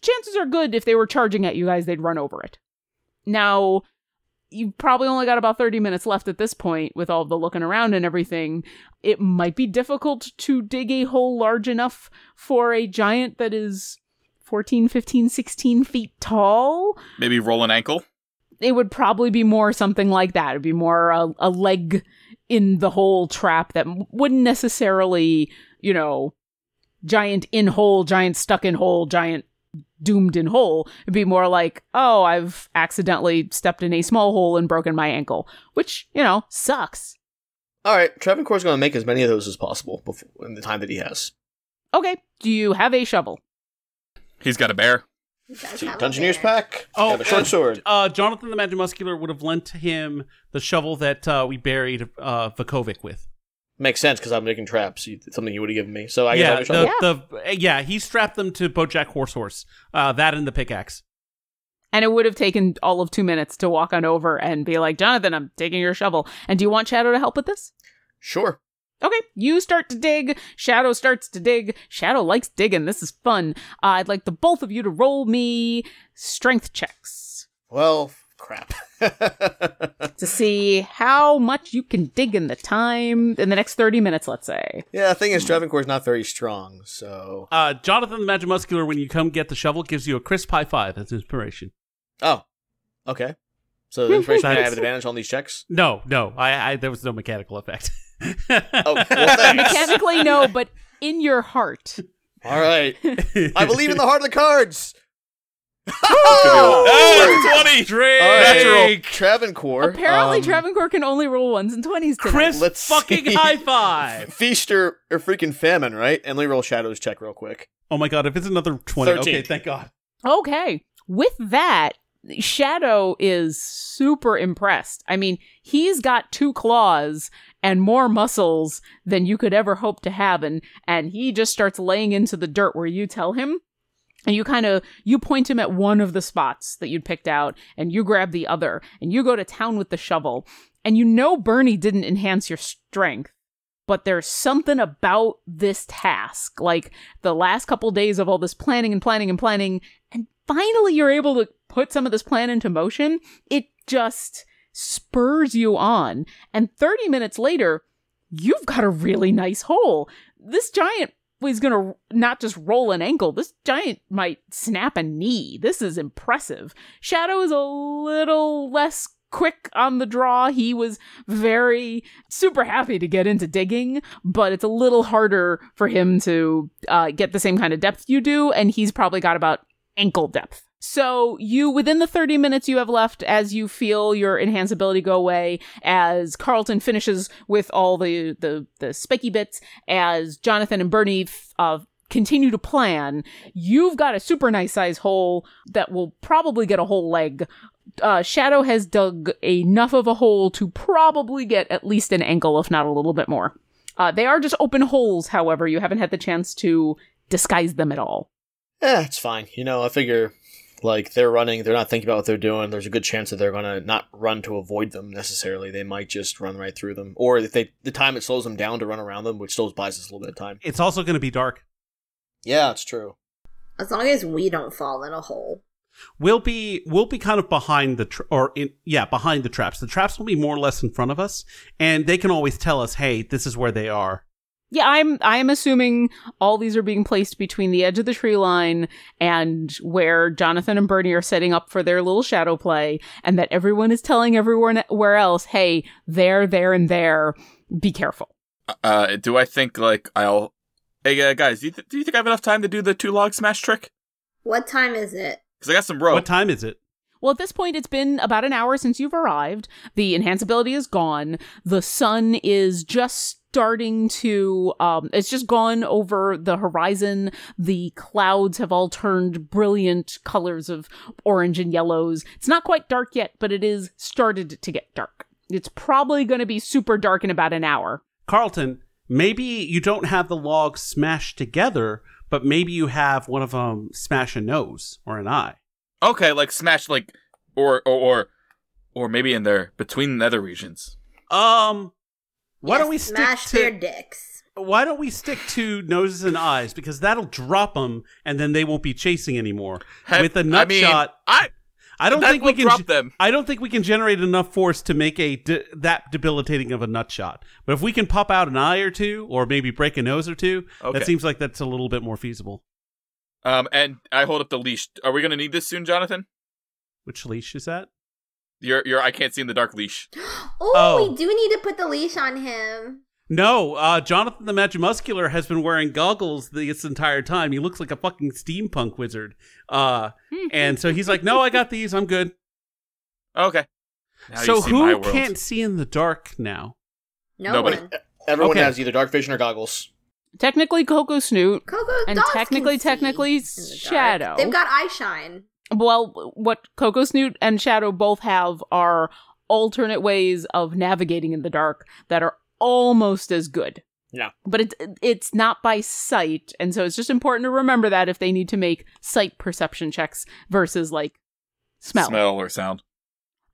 chances are good if they were charging at you guys, they'd run over it. Now, you've probably only got about 30 minutes left at this point with all the looking around and everything. It might be difficult to dig a hole large enough for a giant that is 14, 15, 16 feet tall. Maybe roll an ankle. It would probably be more something like that. It'd be more a, a leg in the hole trap that wouldn't necessarily, you know, giant in hole, giant stuck in hole, giant doomed in hole. It'd be more like, oh, I've accidentally stepped in a small hole and broken my ankle, which, you know, sucks. All right, Travancore's going to make as many of those as possible before, in the time that he has. Okay, do you have a shovel? He's got a bear. You guys See, have a Dungeoneer's pack. Oh, have a short uh, sword. Uh, Jonathan the Magic Muscular would have lent him the shovel that uh, we buried uh, Vakovic with. Makes sense because I'm making traps. Something you would have given me. So I guess I yeah, have a shovel. the, the, uh, yeah, he strapped them to Bojack Horse Horse. Uh, that and the pickaxe. And it would have taken all of two minutes to walk on over and be like, Jonathan, I'm taking your shovel. And do you want Shadow to help with this? Sure. Okay, you start to dig. Shadow starts to dig. Shadow likes digging. This is fun. Uh, I'd like the both of you to roll me strength checks Well, crap. to see how much you can dig in the time in the next 30 minutes, let's say. yeah, the thing is, Travancore's not very strong, so. Uh, Jonathan the Magic Muscular, when you come get the shovel, gives you a crisp high five as inspiration. Oh, okay. So the information I have an advantage on these checks. No, no, I, I there was no mechanical effect. Oh, well. Mechanically, no, but in your heart. All right. I believe in the heart of the cards. Oh, 20! Drake. All right. Natural. Travancore. Apparently, um, Travancore can only roll ones and 20s tonight. Crisp Let's fucking see. high five. Feast or, or freaking famine, right? And let me roll Shadows check real quick. Oh my god, if it's another 20. 13. Okay, thank god. Okay. With that, Shadow is super impressed. I mean, he's got two claws and more muscles than you could ever hope to have and and he just starts laying into the dirt where you tell him and you kind of you point him at one of the spots that you'd picked out and you grab the other and you go to town with the shovel. And you know Bernie didn't enhance your strength but there's something about this task like the last couple days of all this planning and planning and planning and finally you're able to put some of this plan into motion it just spurs you on. And 30 minutes later you've got a really nice hole. This giant going to not just roll an ankle this giant might snap a knee. This is impressive. Shadow is a little less quick on the draw. He was very super happy to get into digging but it's a little harder for him to uh, get the same kind of depth you do and he's probably got about ankle depth So you, within the 30 minutes you have left, as you feel your enhance ability go away, as Carlton finishes with all the, the, the spiky bits, as Jonathan and Bernie, uh, continue to plan, you've got a super nice size hole that will probably get a whole leg. Uh, Shadow has dug enough of a hole to probably get at least an ankle, if not a little bit more. Uh, they are just open holes, however. You haven't had the chance to disguise them at all. Eh, it's fine. You know, I figure like they're running, they're not thinking about what they're doing. There's a good chance that they're gonna not run to avoid them necessarily. They might just run right through them, or if they the time it slows them down to run around them, which still buys us a little bit of time. It's also going to be dark. Yeah, it's true. As long as we don't fall in a hole. We'll be we'll be kind of behind the tra- or in yeah behind the traps. The traps will be more or less in front of us, and they can always tell us, "Hey, this is where they are." Yeah, I'm I'm assuming all these are being placed between the edge of the tree line and where Jonathan and Bernie are setting up for their little shadow play, and that everyone is telling everyone where else, hey, there, there, and there, be careful. Uh, do I think like I'll? Hey uh, guys, do you, th- do you think I have enough time to do the two log smash trick? What time is it? Because I got some rope. What time is it? Well, at this point, it's been about an hour since you've arrived. The enhanceability is gone. The sun is just starting to, um, it's just gone over the horizon. The clouds have all turned brilliant colors of orange and yellows. It's not quite dark yet, but it is started to get dark. It's probably going to be super dark in about an hour. Carlton, maybe you don't have the logs smashed together, but maybe you have one of them smash a nose or an eye. Okay, like smash like, or or or, or maybe in there between the nether regions. Um, why Yes, don't we stick smash to their dicks? why don't we stick to noses and eyes because that'll drop them and then they won't be chasing anymore. Have- With a I nut mean, shot, I I don't think we can drop them. I don't think we can generate enough force to make a de- that debilitating of a nut shot. But if we can pop out an eye or two, or maybe break a nose or two, Okay. that seems like that's a little bit more feasible. um and I hold up the leash. Are we gonna need this soon, Jonathan? Which leash is that? Your your I can't see in the dark leash. Oh, Oh. we do need to put the leash on him. No, uh, Jonathan the Magic Muscular has been wearing goggles this entire time. He looks like a fucking steampunk wizard. Uh, and so he's like, "No, I got these. I'm good." Okay. Now so you see who can't see in the dark now? No Nobody. one. Everyone Okay. has either dark vision or goggles. Technically, Coco Snoot. Coco And technically- technically, in the dark. Shadow. They've got eye shine. Well, what Coco Snoot and Shadow both have are alternate ways of navigating in the dark that are almost as good. Yeah. But it's it's not by sight, and so it's just important to remember that if they need to make sight perception checks versus like smell. smell or sound.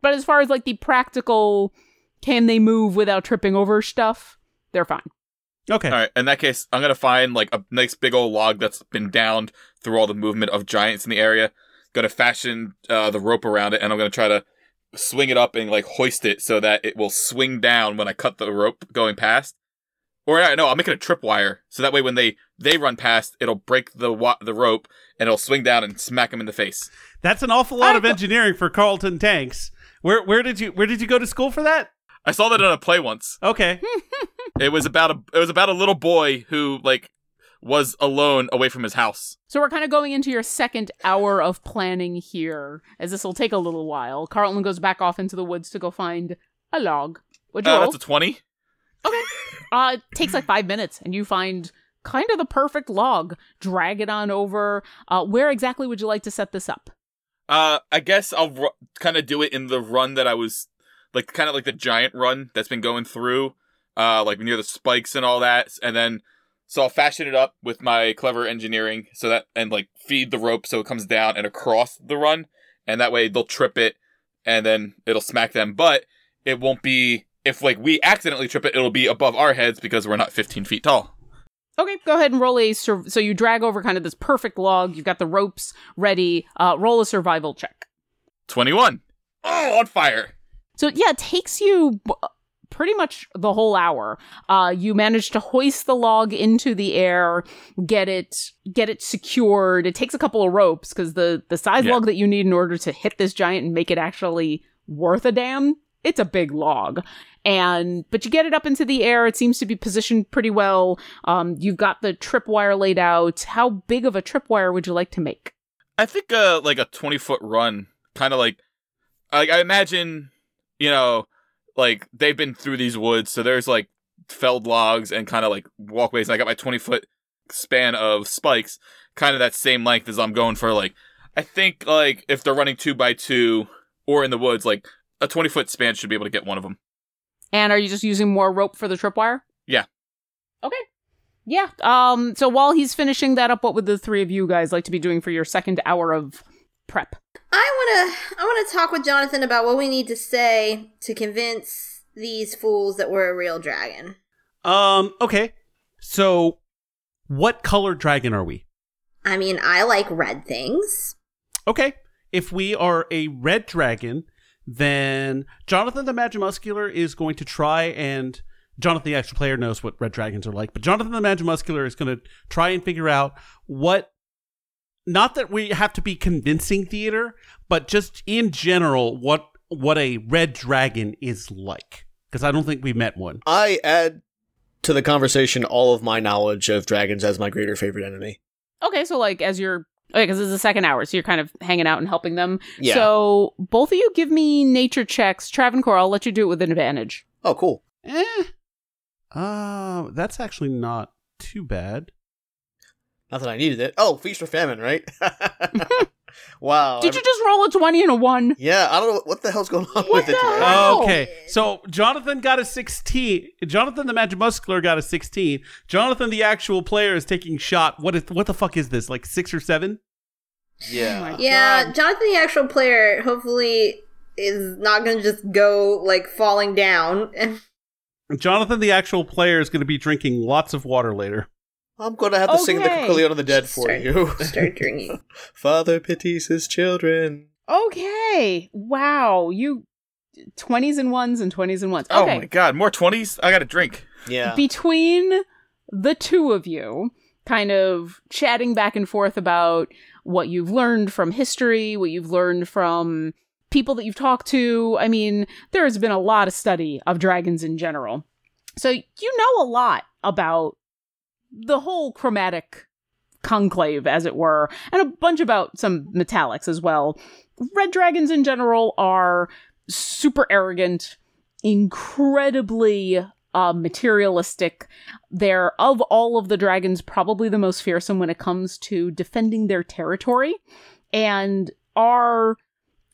But as far as like the practical, can they move without tripping over stuff? They're fine. Okay. All right. In that case, I'm gonna find like a nice big old log that's been downed through all the movement of giants in the area. Gonna fashion uh, the rope around it, and I'm gonna try to swing it up and like hoist it so that it will swing down when I cut the rope going past. Or yeah, no, I'll make it a tripwire so that way when they they run past, it'll break the wa- the rope and it'll swing down and smack them in the face. That's an awful lot I of thought- engineering for Carlton Tanks. Where where did you where did you go to school for that? I saw that in a play once. Okay. It was about a it was about a little boy who like was alone away from his house. So we're kind of going into your second hour of planning here, as this will take a little while. Carlton goes back off into the woods to go find a log. Would you Uh, roll? that's a twenty. Okay. Uh, it takes like five minutes, and you find kind of the perfect log. Drag it on over. Uh, where exactly would you like to set this up? Uh, I guess I'll ru- kind of do it in the run that I was like, kind of like the giant run that's been going through, uh, like near the spikes and all that, and then so I'll fashion it up with my clever engineering so that and like feed the rope so it comes down and across the run, and that way they'll trip it, and then it'll smack them, but it won't be if like we accidentally trip it, it'll be above our heads because we're not 15 feet tall. Okay, go ahead and roll a. Sur- so you drag over kind of this perfect log. You've got the ropes ready. Uh, roll a survival check. 21. Oh, on fire. So yeah, it takes you pretty much the whole hour. Uh, you manage to hoist the log into the air, get it get it secured. It takes a couple of ropes because the the size Yeah. log that you need in order to hit this giant and make it actually worth a damn. It's a big log, and but you get it up into the air. It seems to be positioned pretty well. Um, you've got the tripwire laid out. How big of a tripwire would you like to make? I think uh like a twenty foot run, kind of like like I imagine, you know, like they've been through these woods, so there's like felled logs and kind of like walkways. And I got my twenty foot span of spikes, kind of that same length as I'm going for. Like I think like if they're running two by two or in the woods, like a twenty foot span should be able to get one of them. And are you just using more rope for the tripwire? Yeah. Okay. Yeah. Um. So while he's finishing that up, what would the three of you guys like to be doing for your second hour of prep? I wanna I wanna talk with Jonathan about what we need to say to convince these fools that we're a real dragon. Um, okay. So, what color dragon are we? I mean, I like red things. Okay. If we are a red dragon, then Jonathan the Magimuscular is going to try and Jonathan the actual player knows what red dragons are like, but Jonathan the Magimuscular is going to try and figure out what not that we have to be convincing theater, but just in general what what a red dragon is like because I don't think we met one. I add to the conversation all of my knowledge of dragons as my greater favorite enemy. Okay. So like as you're. Okay, because it's the second hour, so you're kind of hanging out and helping them. Yeah. So both of you give me nature checks. Travancore, I'll let you do it with an advantage. Oh, cool. Eh. Uh, that's actually not too bad. Not that I needed it. Oh, feast or famine, right? wow. Did you just roll a 20 and a 1? Yeah, I don't know what the hell's going on What with it the today. hell? Oh, okay, so Jonathan got a 16. Jonathan the Magic Muscular got a 16. Jonathan the actual player is taking shot. What is what the fuck is this? Like 6 or 7? Yeah. Oh yeah, Jonathan, the actual player, hopefully is not going to just go like falling down. Jonathan the actual player is going to be drinking lots of water later. I'm going to have to sing the Okay. Of the Dead for Start- you. Start drinking. Father pities his children. Okay. Wow. You 20s and 1s and 20s and 1s. Oh my god, more twenties! I got a drink. Yeah. Between the two of you, kind of chatting back and forth about what you've learned from history, what you've learned from people that you've talked to. I mean, there has been a lot of study of dragons in general. So you know a lot about the whole chromatic conclave, as it were, and a bunch about some metallics as well. Red dragons in general are super arrogant, incredibly uh, materialistic. They're, of all of the dragons, probably the most fearsome when it comes to defending their territory, and are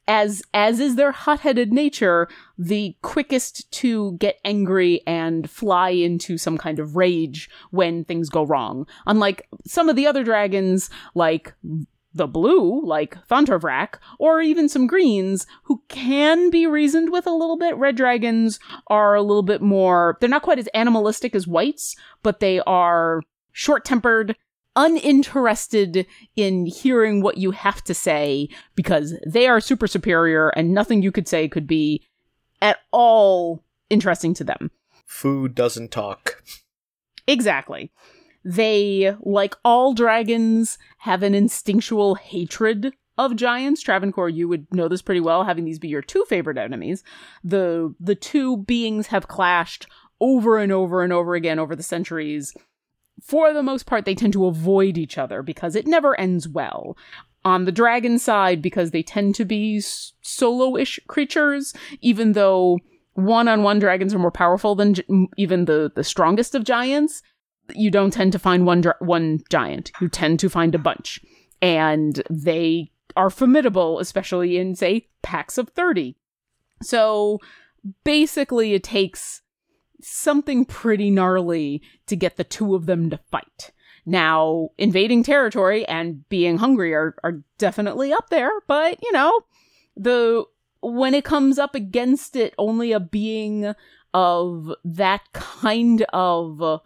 as as is their hot-headed nature, the quickest to get angry and fly into some kind of rage when things go wrong. Unlike some of the other dragons, like the blue, like Thundervrak, or even some greens, who can be reasoned with a little bit. Red dragons are a little bit more, they're not quite as animalistic as whites, but they are short tempered, uninterested in hearing what you have to say because they are super superior and nothing you could say could be at all interesting to them. Food doesn't talk. Exactly. They, like all dragons, have an instinctual hatred of giants. Travancore, you would know this pretty well, having these be your two favorite enemies. The the two beings have clashed over and over and over again over the centuries. For the most part, they tend to avoid each other because it never ends well. On the dragon side, because they tend to be s- solo-ish creatures, even though one-on-one dragons are more powerful than gi- even the the strongest of giants you don't tend to find one dra- one giant. You tend to find a bunch, and they are formidable, especially in say packs of thirty. So basically, it takes something pretty gnarly to get the two of them to fight. Now, invading territory and being hungry are, are definitely up there, but you know, the when it comes up against it, only a being of that kind of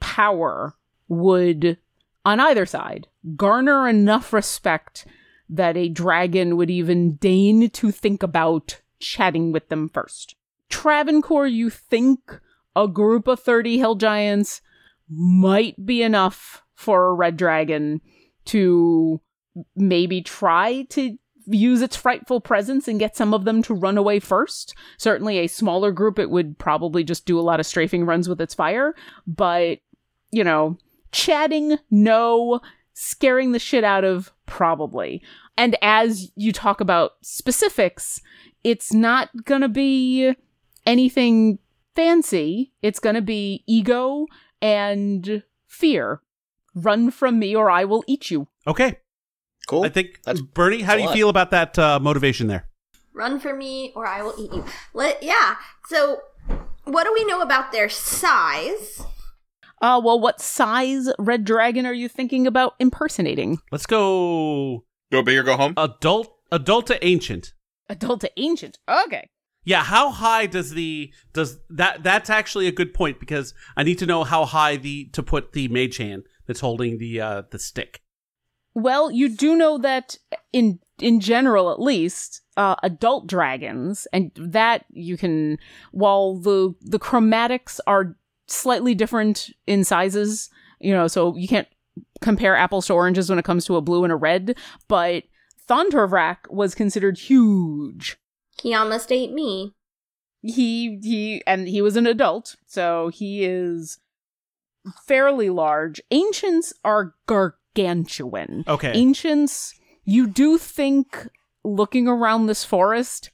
power would, on either side, garner enough respect that a dragon would even deign to think about chatting with them first. Travancore, you think a group of 30 hill giants might be enough for a red dragon to maybe try to use its frightful presence and get some of them to run away first. Certainly, a smaller group, it would probably just do a lot of strafing runs with its fire. But, you know, chatting, no. scaring the shit out of? Probably. And as you talk about specifics, it's not gonna be anything fancy. It's gonna be ego and fear. Run from me or I will eat you. Okay. Cool. I think That's- Bernie, how do you lot. feel about that uh, motivation there? Run for me or I will eat you. Let yeah. So what do we know about their size? Uh, well, what size red dragon are you thinking about impersonating? Let's go Go big or go home. adult adult to ancient. Adult to ancient. Okay. Yeah, how high does the does that that's actually a good point because I need to know how high the to put the mage hand that's holding the uh the stick. Well, you do know that in in general, at least, uh, adult dragons, and that you can, while the the chromatics are slightly different in sizes, you know, so you can't compare apples to oranges when it comes to a blue and a red, but Thontorvrak was considered huge. He almost ate me. he he and he was an adult so he is fairly large ancients are gargantuan Okay. ancients you do think looking around this forest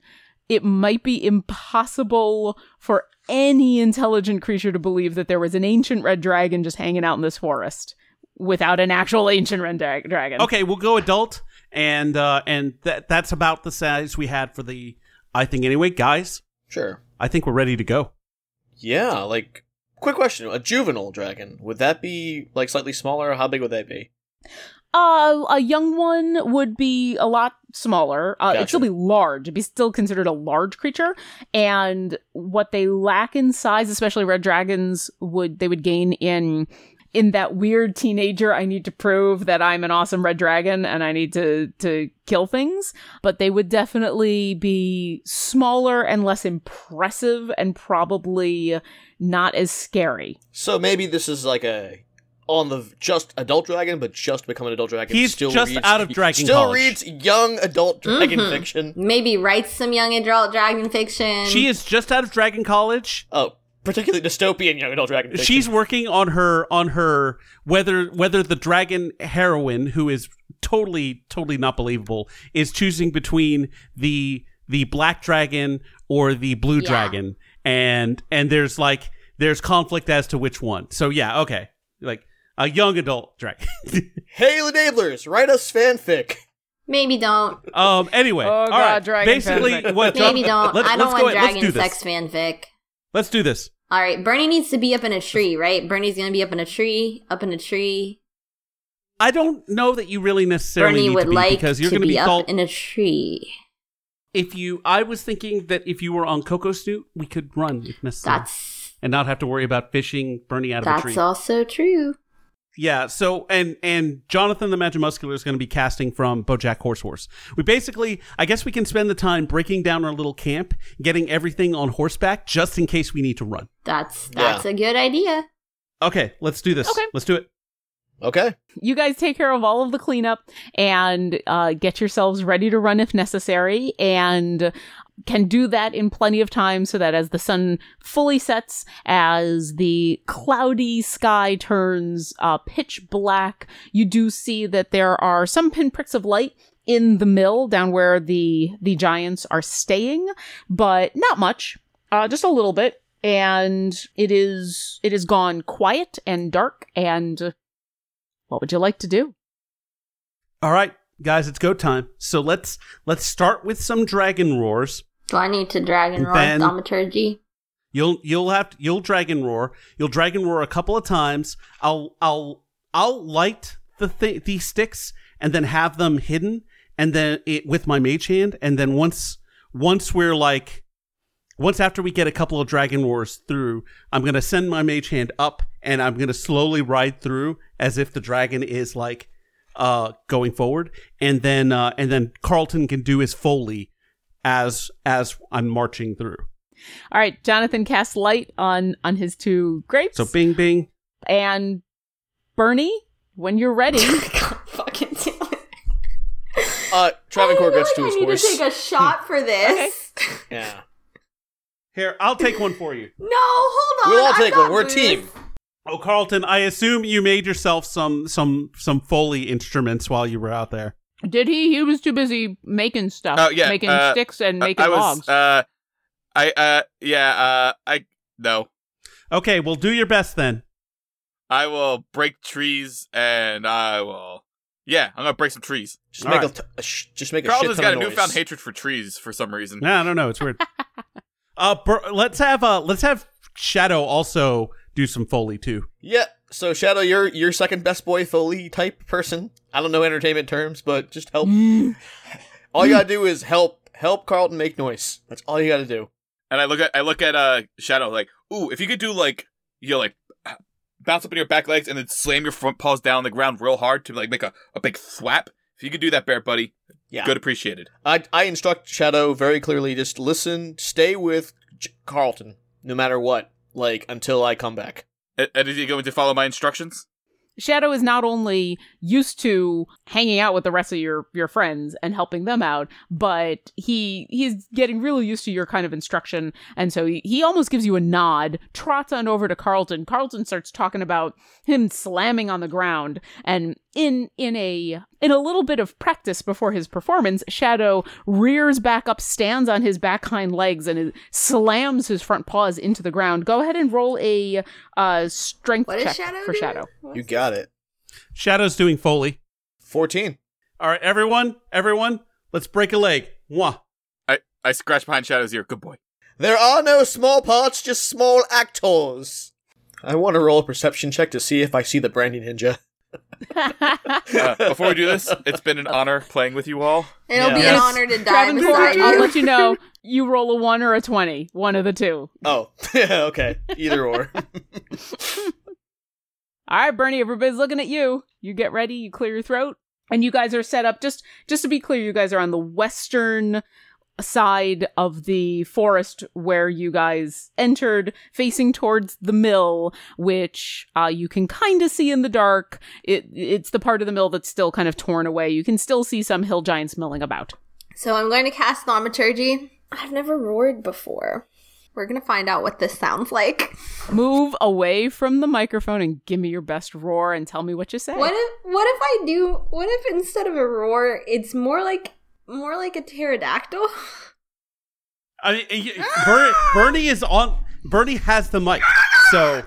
it might be impossible for any intelligent creature to believe that there was an ancient red dragon just hanging out in this forest without an actual ancient red dra- dragon Okay, we'll go adult and uh and that that's about the size we had for the I think anyway, guys. Sure. I think we're ready to go. Yeah, like quick question: a juvenile dragon would that be like slightly smaller? How big would they be? Uh, a young one would be a lot smaller. Uh, It'd still be large. It'd be still considered a large creature. And what they lack in size, especially red dragons, would they would gain in in that weird teenager. I need to prove that I'm an awesome red dragon and I need to to kill things. But they would definitely be smaller and less impressive, and probably not as scary. So maybe this is like a on the just adult dragon, but just become an adult dragon. He's still just reads, out of dragon Still college. reads young adult dragon Mhm. fiction. Maybe write some young adult dragon fiction. She is just out of Dragon College. Oh, particularly dystopian young adult dragon fiction. She's working on her on her whether whether the dragon heroine who is totally totally not believable is choosing between the the black dragon or the blue Yeah. dragon and and there's like there's conflict as to which one. So yeah, okay. Like a young adult dragon. Hail enablers, write us fanfic. Maybe don't. um anyway, Oh, God, right. dragon Basically fanfic. what Maybe don't. Let's, I don't let's go want ahead. Let's do dragon this. sex fanfic. Let's do this. All right, Bernie needs to be up in a tree, right? Bernie's gonna be up in a tree, up in a tree. I don't know that you really necessarily Bernie need would to be like because you're to going to be be up called in a tree. if you i was thinking that if you were on coco snoot we could run if necessary That's and not have to worry about fishing bernie out of a tree. that's also true. Yeah so and and jonathan the magimuscular is going to be casting from bojack horse horse we basically i guess we can spend the time breaking down our little camp getting everything on horseback just in case we need to run That's Yeah. that's a good idea. okay let's do this Okay. let's do it Okay. you guys take care of all of the cleanup and uh, get yourselves ready to run if necessary and can do that in plenty of time so that as the sun fully sets as the cloudy sky turns uh, pitch black you do see that there are some pinpricks of light in the mill down where the the giants are staying but not much uh, just a little bit and it is it is gone quiet and dark and what would you like to do? all right guys it's go time so let's let's start with some dragon roars Do I need to dragon roar thaumaturgy? You'll you'll have to, you'll dragon roar. You'll dragon roar a couple of times. I'll I'll I'll light the th- these sticks and then have them hidden and then it with my mage hand and then once once we're like once after we get a couple of dragon roars through, I'm going to send my mage hand up and I'm going to slowly ride through as if the dragon is like uh going forward and then uh and then Carlton can do his foley as as I'm marching through. All right, Jonathan casts light on on his two grapes. So bing bing and Bernie, when you're ready, God, fucking damn it. Uh, Travancore I gets to feel like his I need horse. to take a shot for this. yeah. Here, I'll take one for you. No, hold on. We'll all take one. We're a booze. team. Oh, Carlton, I assume you made yourself some some some foley instruments while you were out there. Did he? He was too busy making stuff. Oh, yeah, making uh, sticks and I- making I was, logs. uh, I, uh, yeah, uh, I, no. Okay, well, do your best then. I will break trees and I will, yeah, I'm gonna break some trees. Just All make right. a, t- a sh- just make a Carlton's shit got ton a of newfound hatred for trees for some reason. No, I don't know. It's weird. uh, Bur- let's have uh, let's have Shadow also do some foley too. Yeah. So Shadow, you're you're second best boy Foley type person. I don't know entertainment terms, but just help. all you gotta do is help help Carlton make noise. That's all you gotta do. And I look at, I look at, uh, Shadow like, ooh, if you could do like, you know, like, bounce up in your back legs and then slam your front paws down on the ground real hard to like make a, a big thwap. If you could do that, bear buddy, Yeah. good appreciated. I I instruct Shadow very clearly. Just listen, stay with J- Carlton, no matter what. Like until I come back. And, and is he going to follow my instructions? Shadow is not only used to hanging out with the rest of your your friends and helping them out, but he he's getting really used to your kind of instruction, and so he, he almost gives you a nod, trots on over to Carlton. Carlton starts talking about him slamming on the ground, and in in a in a little bit of practice before his performance, Shadow rears back up, stands on his back hind legs, and slams his front paws into the ground. Go ahead and roll a uh, strength What is check Shadow for doing? Shadow. What's- You got it. Shadow's doing foley. Fourteen. All right, everyone, everyone, let's break a leg. Mwah. I, I scratch behind Shadow's ear. Good boy. There are no small parts, just small actors. I want to roll a perception check to see if I see the Brandy Ninja. Uh, before we do this, it's been an honor playing with you all. It'll be Yes. an honor to die Travancore, beside I'll let you know. You roll a one or a twenty, one of the two. Oh, okay. Either or. All right, Bernie, everybody's looking at you. You get ready. You clear your throat, and you guys are set up. Just, just to be clear, you guys are on the western side of the forest where you guys entered, facing towards the mill, which uh, you can kind of see in the dark. It, it's the part of the mill that's still kind of torn away. You can still see some hill giants milling about. So I'm going to cast Thaumaturgy. I've never roared before. We're gonna find out what this sounds like. Move away from the microphone and give me your best roar and tell me what you say. What if what if I do what if instead of a roar it's more like more like a pterodactyl? I mean, y- Ber- Bernie is on. Bernie has the mic, so that's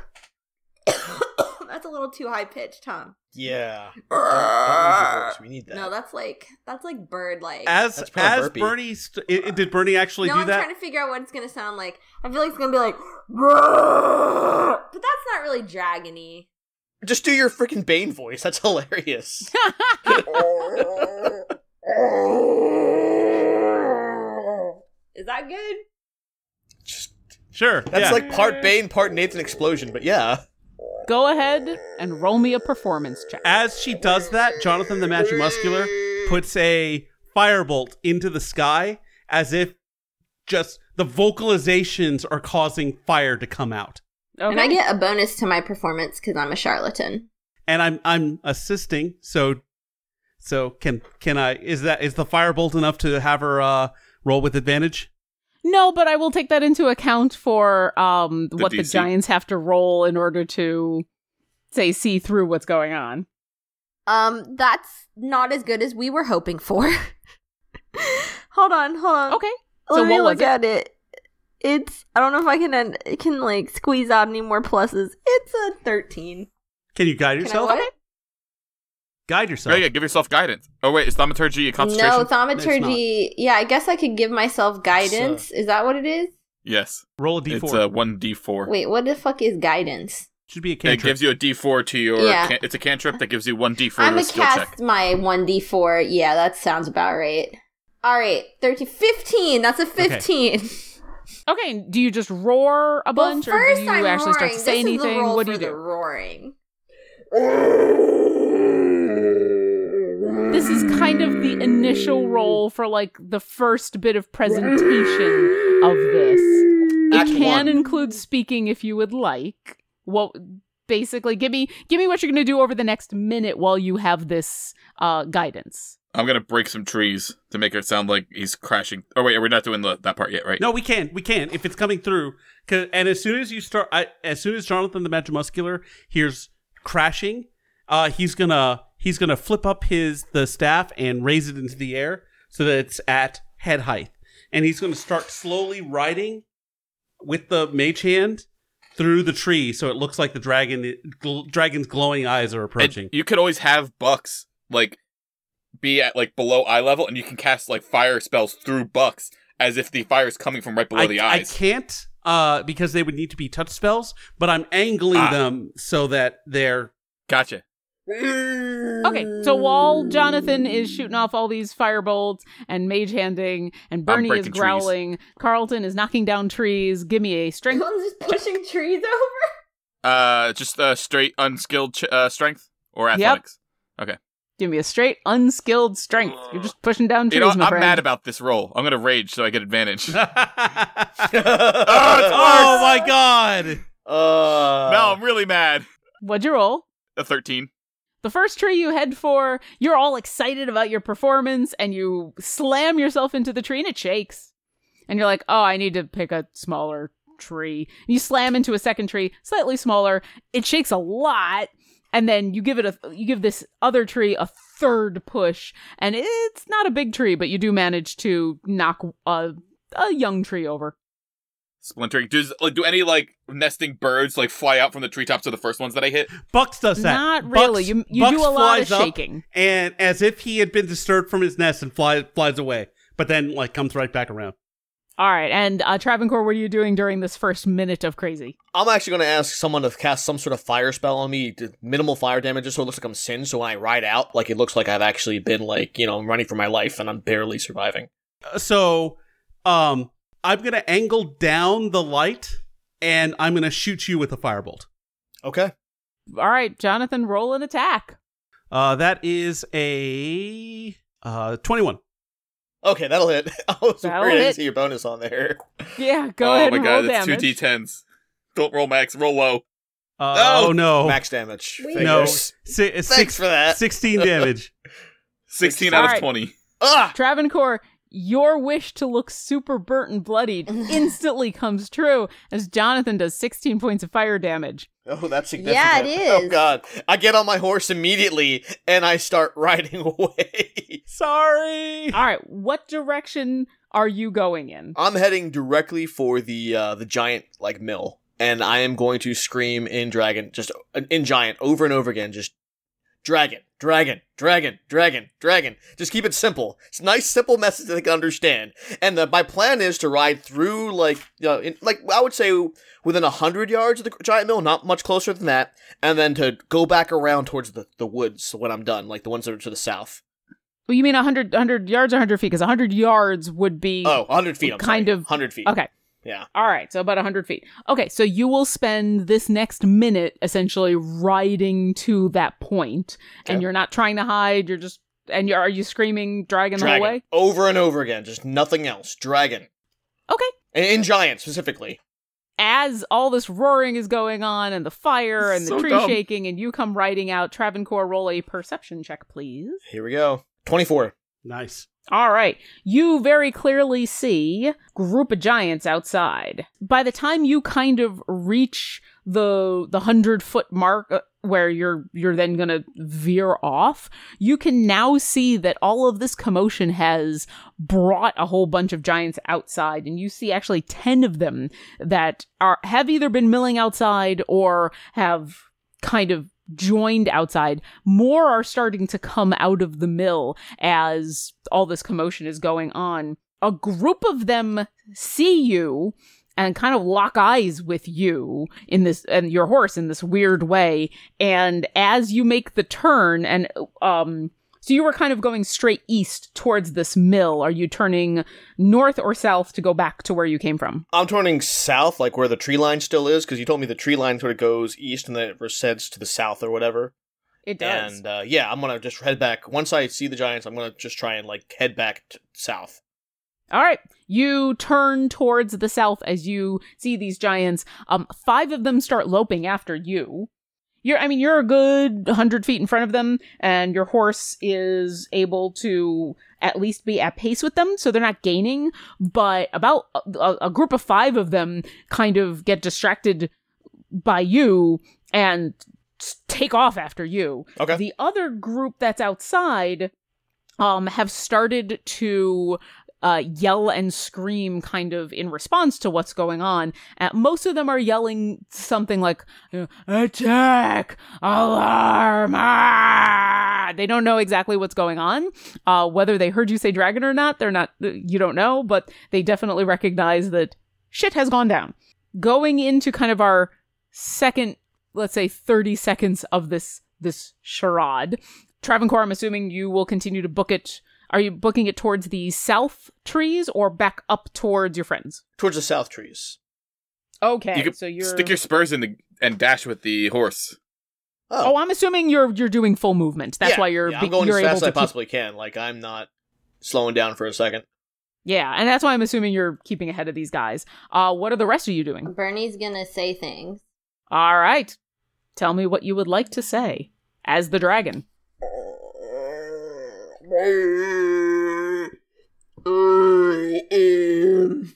a little too high pitched, huh? yeah. Don't, don't use your voice. We need that. No, that's like that's like bird like. as as burpee. Bernie, st- i- i- did Bernie actually no, do I'm that? trying to figure out what it's gonna sound like. I feel like it's gonna be like, but that's not really dragony. Just do your freaking Bane voice. That's hilarious. Is that good? Just Sure, that's yeah. like part Bane, part Nathan explosion. But yeah, Go ahead and roll me a performance check. As she does that, Jonathan the Magic Muscular puts a firebolt into the sky as if just the vocalizations are causing fire to come out. Okay. And I get a bonus to my performance because I'm a charlatan. And I'm I'm assisting, so so can can I is that is the firebolt enough to have her uh roll with advantage? No, but I will take that into account for um The what the giants have to roll in order to say see through what's going on. Um, that's not as good as we were hoping for. hold on, hold on. Okay. Let so me look it? at it. It's I don't know if I can end, can like squeeze out any more pluses. It's a thirteen. Can you guide Can I yourself? What? Guide Oh, yourself. yeah, give yourself guidance. Oh, wait, is thaumaturgy a concentration? No, It's thaumaturgy. Yeah, I guess I could give myself uh, guidance. Is that what it is? yes. Roll a d4. It's uh, a 1d4. Wait, what the fuck is guidance? Should be a cantrip. It gives you a d4 to your. Yeah. Can- it's a cantrip that gives you 1d4 I'm to a gonna skill cast check. my one d four. Yeah, that sounds about right. All right, 13, 15. That's a fifteen. Okay, do you just roar a Well, bunch or do you I'm actually start to say this Is the anything? roll What do for you the do? roaring. This is kind of the initial role for like the first bit of presentation of this. It can one. include speaking if you would like. Well, basically, give me give me what you're going to do over the next minute while you have this uh, guidance. I'm going to break some trees to make it sound like he's crashing. Oh, wait, we're not doing the, that part yet, right? No, we can. We can. If it's coming through, 'Cause- and as soon as you start, I, as soon as Jonathan the Magimuscular hears crashing, uh, he's gonna he's gonna flip up his the staff and raise it into the air so that it's at head height, and he's gonna start slowly riding with the mage hand through the tree, so it looks like the dragon gl- dragon's glowing eyes are And approaching. you could always have Bucks like be at like below eye level, and you can cast like fire spells through Bucks as if the fire is coming from right below I, the eyes. I can't uh, because they would need to be touch spells, but I'm angling Ah. them so that they're Gotcha. Okay, so while Jonathan is shooting off all these firebolts and mage handing, and Bernie is breaking trees. growling, Carlton is knocking down trees. Give me a strength. Everyone's just pushing trees over. Uh, just uh, straight unskilled ch- uh, strength or athletics. Okay. Give me a straight unskilled strength. You're just pushing down trees, You know, my I'm friend. mad about this roll. I'm gonna rage so I get advantage. oh, Oh, my god! Uh, no, I'm really mad. What'd you roll? A 13. The first tree you head for, you're all excited about your performance, and you slam yourself into the tree, and it shakes. And you're like, "Oh, I need to pick a smaller tree." You slam into a second tree, slightly smaller. It shakes a lot, and then you give it a you give this other tree a third push, and it's not a big tree, but you do manage to knock a a young tree over. Splintering. Does like do any like nesting birds like fly out from the treetops of the first ones that I hit? Bucks does that. Not really. Bucks- you you Bucks do a lot of shaking. and as if he had been disturbed from his nest and flies flies away, but then like comes right back around. All right, and uh, Travancore, what are you doing during this first minute of crazy? I'm actually going to ask someone to cast some sort of fire spell on me, to minimal fire damage, just so it looks like I'm singed. So when I ride out, like it looks like I've actually been like, you know, I'm running for my life and I'm barely surviving. Uh, So, um, I'm gonna angle down the light and I'm gonna shoot you with a firebolt. Okay. All right, Jonathan, roll an attack. Uh, that is a uh 21. Okay, that'll hit. I was That'll worried I hit. didn't see your bonus on there. Yeah, go oh ahead my and god, roll that's damage. two d10s. Don't roll max, roll low. Uh, No! Oh no, Max damage. We- no, Figures. si- Thanks six, for that. 16 damage. 16 out of 20. Ah! Travancore, your wish to look super burnt and bloodied instantly comes true as Jonathan does 16 points of fire damage. Oh, that's significant. Yeah, it Oh god. I get on my horse immediately and I start riding away. Sorry. All right, what direction are you going in? I'm heading directly for the uh the giant like mill and I am going to scream in dragon just uh, in giant over and over again just dragon, dragon, dragon, dragon, dragon. Just keep it simple. It's a nice simple message that they can understand. And the, my plan is to ride through like you know, in, like I would say within a hundred yards of the giant mill, not much closer than that, and then to go back around towards the, the woods when I'm done, like the ones that are to the south. Well, you mean 100, 100 yards or 100 feet? Because 100 yards would be. Oh, 100 feet. I'm Kind sorry. of- 100 feet. Okay. Yeah. All right, so about 100 feet. Okay, so you will spend this next minute essentially riding to that point, and Okay. you're not trying to hide. You're just, and you're, are you screaming dragon, the whole way? Over and over again. Just nothing else. Dragon. Okay. In, in giant specifically. As all this roaring is going on, and the fire and the tree dumb. shaking, and you come riding out, Travancore, roll a perception check, please. Here we go. 24. Nice. All right. You very clearly see group of giants outside. By the time you kind of reach the the 100 foot mark uh, where you're you're then to veer off, you can now see that all of this commotion has brought a whole bunch of giants outside and you see actually 10 of them that are have either been milling outside or have kind of joined outside. More are starting to come out of the mill as all this commotion is going on. A group of them see you and kind of lock eyes with you in this and your horse in this weird way and as you make the turn and um so you were kind of going straight east towards this mill are you turning north or south to go back to where you came from I'm turning south, like where the tree line still is, because you told me the tree line sort of goes east and then it resets to the south or whatever. it does And uh, yeah, I'm gonna just head back. Once I see the giants, I'm gonna just try and like head back t- south. All right. You turn towards the south as you see these giants. Um, five of them start loping after you. You're I mean you're a good 100 feet in front of them and your horse is able to at least be at pace with them so they're not gaining but about a, a group of 5 of them kind of get distracted by you and take off after you. Okay. The other group that's outside um have started to uh, yell and scream kind of in response to what's going on. Uh, most of them are yelling something like, uh, attack, alarm, ah! They don't know exactly what's going on. Uh, whether they heard you say dragon or not, they're not, you don't know, but they definitely recognize that shit has gone down. Going into kind of our second, let's say 30 seconds of this, this charade, Travancore, I'm assuming you will continue to book it are you booking it towards the south trees or back up towards your friends? Towards the south trees. Okay, You can so you're. stick your spurs in the and dash with the horse. oh, I'm assuming you're you're doing full movement. That's Yeah, why you're yeah, I'm going you're as fast as to I keep- possibly can. Like I'm not slowing down for a second. Yeah, and that's why I'm assuming you're keeping ahead of these guys. Uh, what are the rest of you doing? Bernie's gonna say things. All right, tell me what you would like to say as the dragon. I am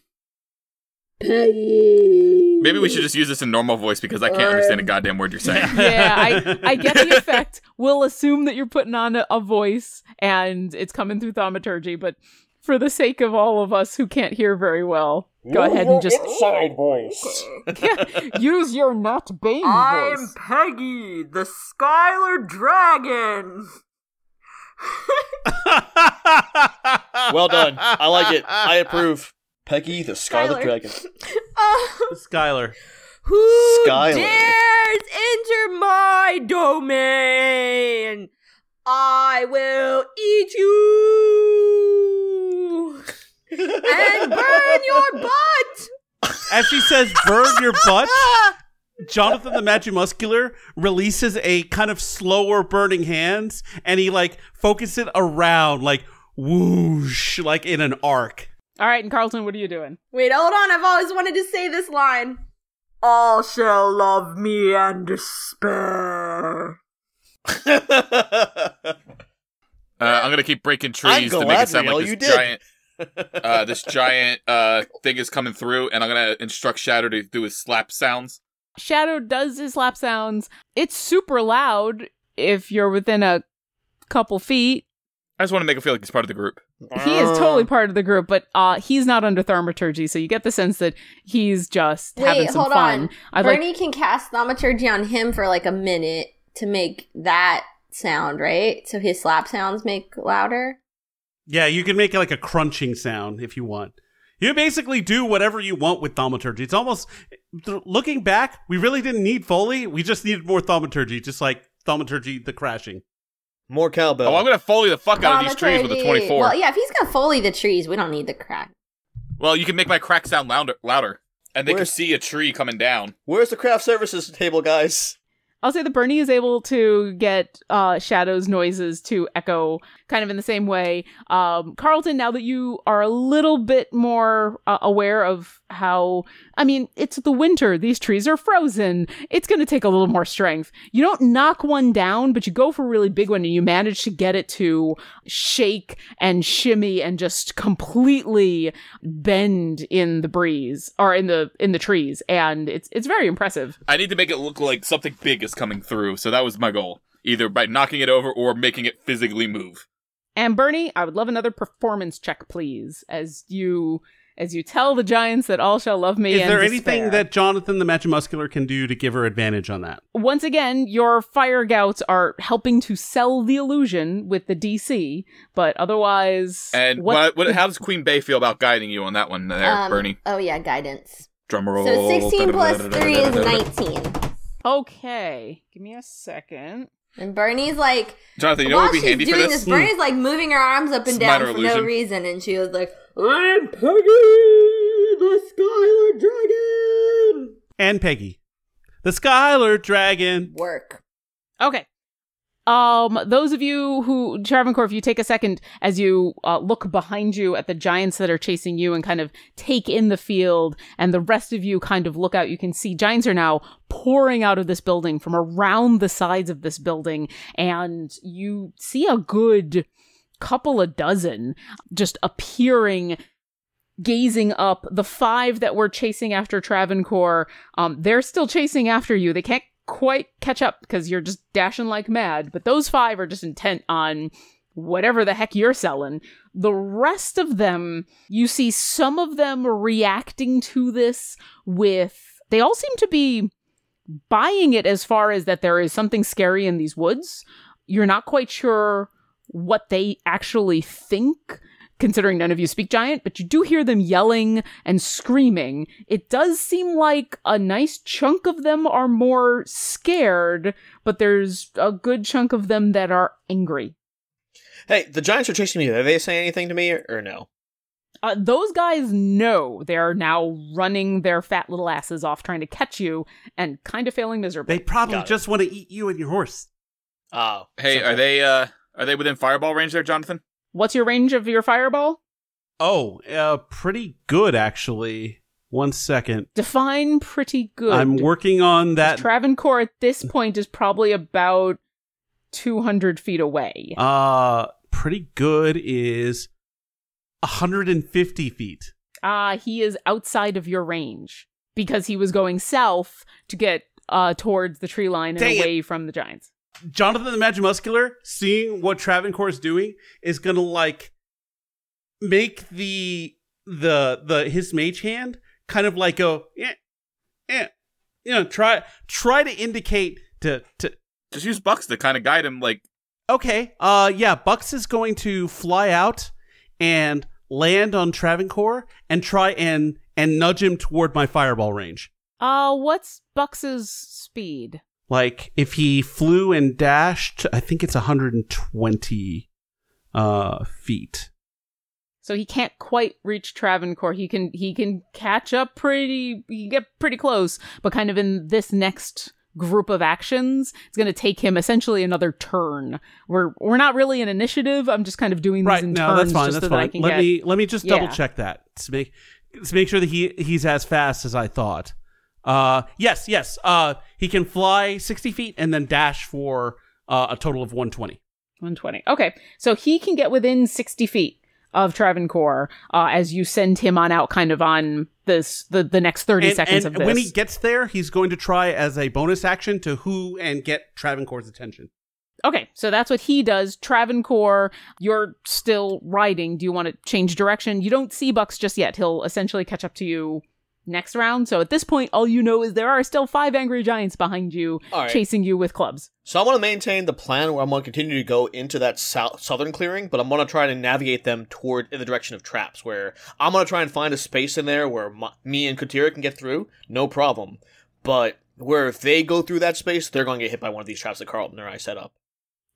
Peggy. Maybe we should just use this in normal voice because I can't understand a um, goddamn word you're saying. yeah, I, I get the effect. We'll assume that you're putting on a, a voice and it's coming through thaumaturgy, but for the sake of all of us who can't hear very well, go ahead and just inside voice. use your not Bane I'm voice. Peggy, the Skylar Dragon. well done. I like it. I approve. Peggy the Scarlet Skylar. Dragon. Oh, Skylar. who Skylar. dares enter my domain? I will eat you and burn your butt. As she says, burn your butt. Jonathan the Magimuscular releases a kind of slower burning hands and he like focuses it around like whoosh, like in an arc. All right, and Carlton, what are you doing? Wait, hold on. I've always wanted to say this line. All shall love me and despair. Uh, I'm gonna keep breaking trees to make it sound like you this giant, uh, this giant uh thing is coming through, and I'm gonna instruct Shadow to do his slap sounds. Shadow does his lap sounds. It's super loud if you're within a couple feet. I just want to make him feel like he's part of the group. He is totally part of the group, but uh, he's not under thaumaturgy, so you get the sense that he's just having some hold fun. on. I'd like Bernie can cast thaumaturgy on him for like a minute to make that sound, right? So his slap sounds make louder. Yeah, you can make like a crunching sound if you want. You basically do whatever you want with thaumaturgy. It's almost th- looking back, we really didn't need Foley. We just needed more thaumaturgy, just like thaumaturgy the crashing. More cowbell. Oh, I'm gonna foley the fuck out of these trees with a 24. Well, yeah, if he's gonna foley the trees, we don't need the crack. Well, you can make my crack sound louder, louder, and they Where's- can see a tree coming down. Where's the craft services table, guys? I'll say that Bernie is able to get uh, Shadow's noises to echo kind of in the same way. Um, Carlton, now that you are a little bit more uh, aware of how, I mean, it's the winter, these trees are frozen, it's going to take a little more strength. You don't knock one down, but you go for a really big one and you manage to get it to shake and shimmy and just completely bend in the breeze or in the in the trees and it's it's very impressive I need to make it look like something big is coming through, so that was my goal. Either by knocking it over or making it physically move. And Bernie, I would love another performance check, please, as you as you tell the giants that all shall love me. Is and there despair. anything that Jonathan the Magimuscular can do to give her advantage on that? Once again, your fire gouts are helping to sell the illusion with the DC, but otherwise, And what- what, what, how does Queen Bay feel about guiding you on that one there, Um, Bernie? Oh yeah, guidance. Drum roll. So sixteen plus three is nineteen. Okay, give me a second. And Bernie's like, Jonathan, you know what would be she's handy for doing this? this, Bernie's like moving her arms up and down minor for no reason, and she was like, "I'm Peggy, the Skylar Dragon." And Peggy. The Skylar Dragon. Work. Okay. Um, those of you who Travancore, if you take a second as you uh, look behind you at the giants that are chasing you and kind of take in the field, and the rest of you kind of look out, you can see giants are now pouring out of this building from around the sides of this building, and you see a good couple of dozen just appearing gazing up the five that were chasing after Travancore. Um they're still chasing after you. They can't quite catch up because you're just dashing like mad but those five are just intent on whatever the heck you're selling. The rest of them you see some of them reacting to this with they all seem to be buying it as far as that there is something scary in these woods. You're not quite sure what they actually think considering none of you speak giant, but you do hear them yelling and screaming. It does seem like a nice chunk of them are more scared, but there's a good chunk of them that are angry. Hey, the giants are chasing me. Are they saying anything to me or, or no? Uh, those guys know they're now running their fat little asses off trying to catch you and kind of failing miserably. They probably Got it. just want to eat you and your horse. Oh. Hey, so- are they uh are they within fireball range there, Jonathan? What's your range of your fireball? Oh, uh, pretty good actually. One second. Define pretty good. I'm working on that. Travancore at this point is probably about 200 feet away. uh, pretty good is 150 feet. uh, he is outside of your range because he was going south to get uh, towards the tree line and Dang it. away from the giants. Jonathan the Magimuscular, seeing what Travancore is doing, is gonna like make the the the his mage hand kind of like go yeah yeah you know try try to indicate to to Just use Bucks to kind of guide him. Like, okay uh yeah Bucks is going to fly out and land on Travancore and try and and nudge him toward my fireball range. Uh, what's Bucks's speed? Like if he flew and dashed, I think it's 120 uh feet. So he can't quite reach Travancore. He can he can catch up pretty he can get pretty close, but kind of in this next group of actions, it's going to take him essentially another turn. We're we're not really an initiative. I'm just kind of doing these Right, in no, turns that's fine. just That's so that I fine. can Let get me let me just Yeah. double check that to make to make sure that he he's as fast as I thought. Uh, yes, yes. Uh, he can fly 60 feet and then dash for uh, a total of 120. 120. Okay, so he can get within 60 feet of Travancore uh, as you send him on out, kind of on this the the next 30 And, seconds and of this. when he gets there, he's going to try as a bonus action to who and get Travancore's attention. Okay, so that's what he does. Travancore, you're still riding. Do you want to change direction? You don't see Bucks just yet. He'll essentially catch up to you next round. So at this point, all you know is there are still five angry giants behind you, right. chasing you with clubs. So I want to maintain the plan where I'm going to continue to go into that south southern clearing, but I'm going to try to navigate them toward in the direction of traps, where I'm going to try and find a space in there where my, me and Katira can get through, no problem. But where if they go through that space, they're going to get hit by one of these traps that Carlton or I set up.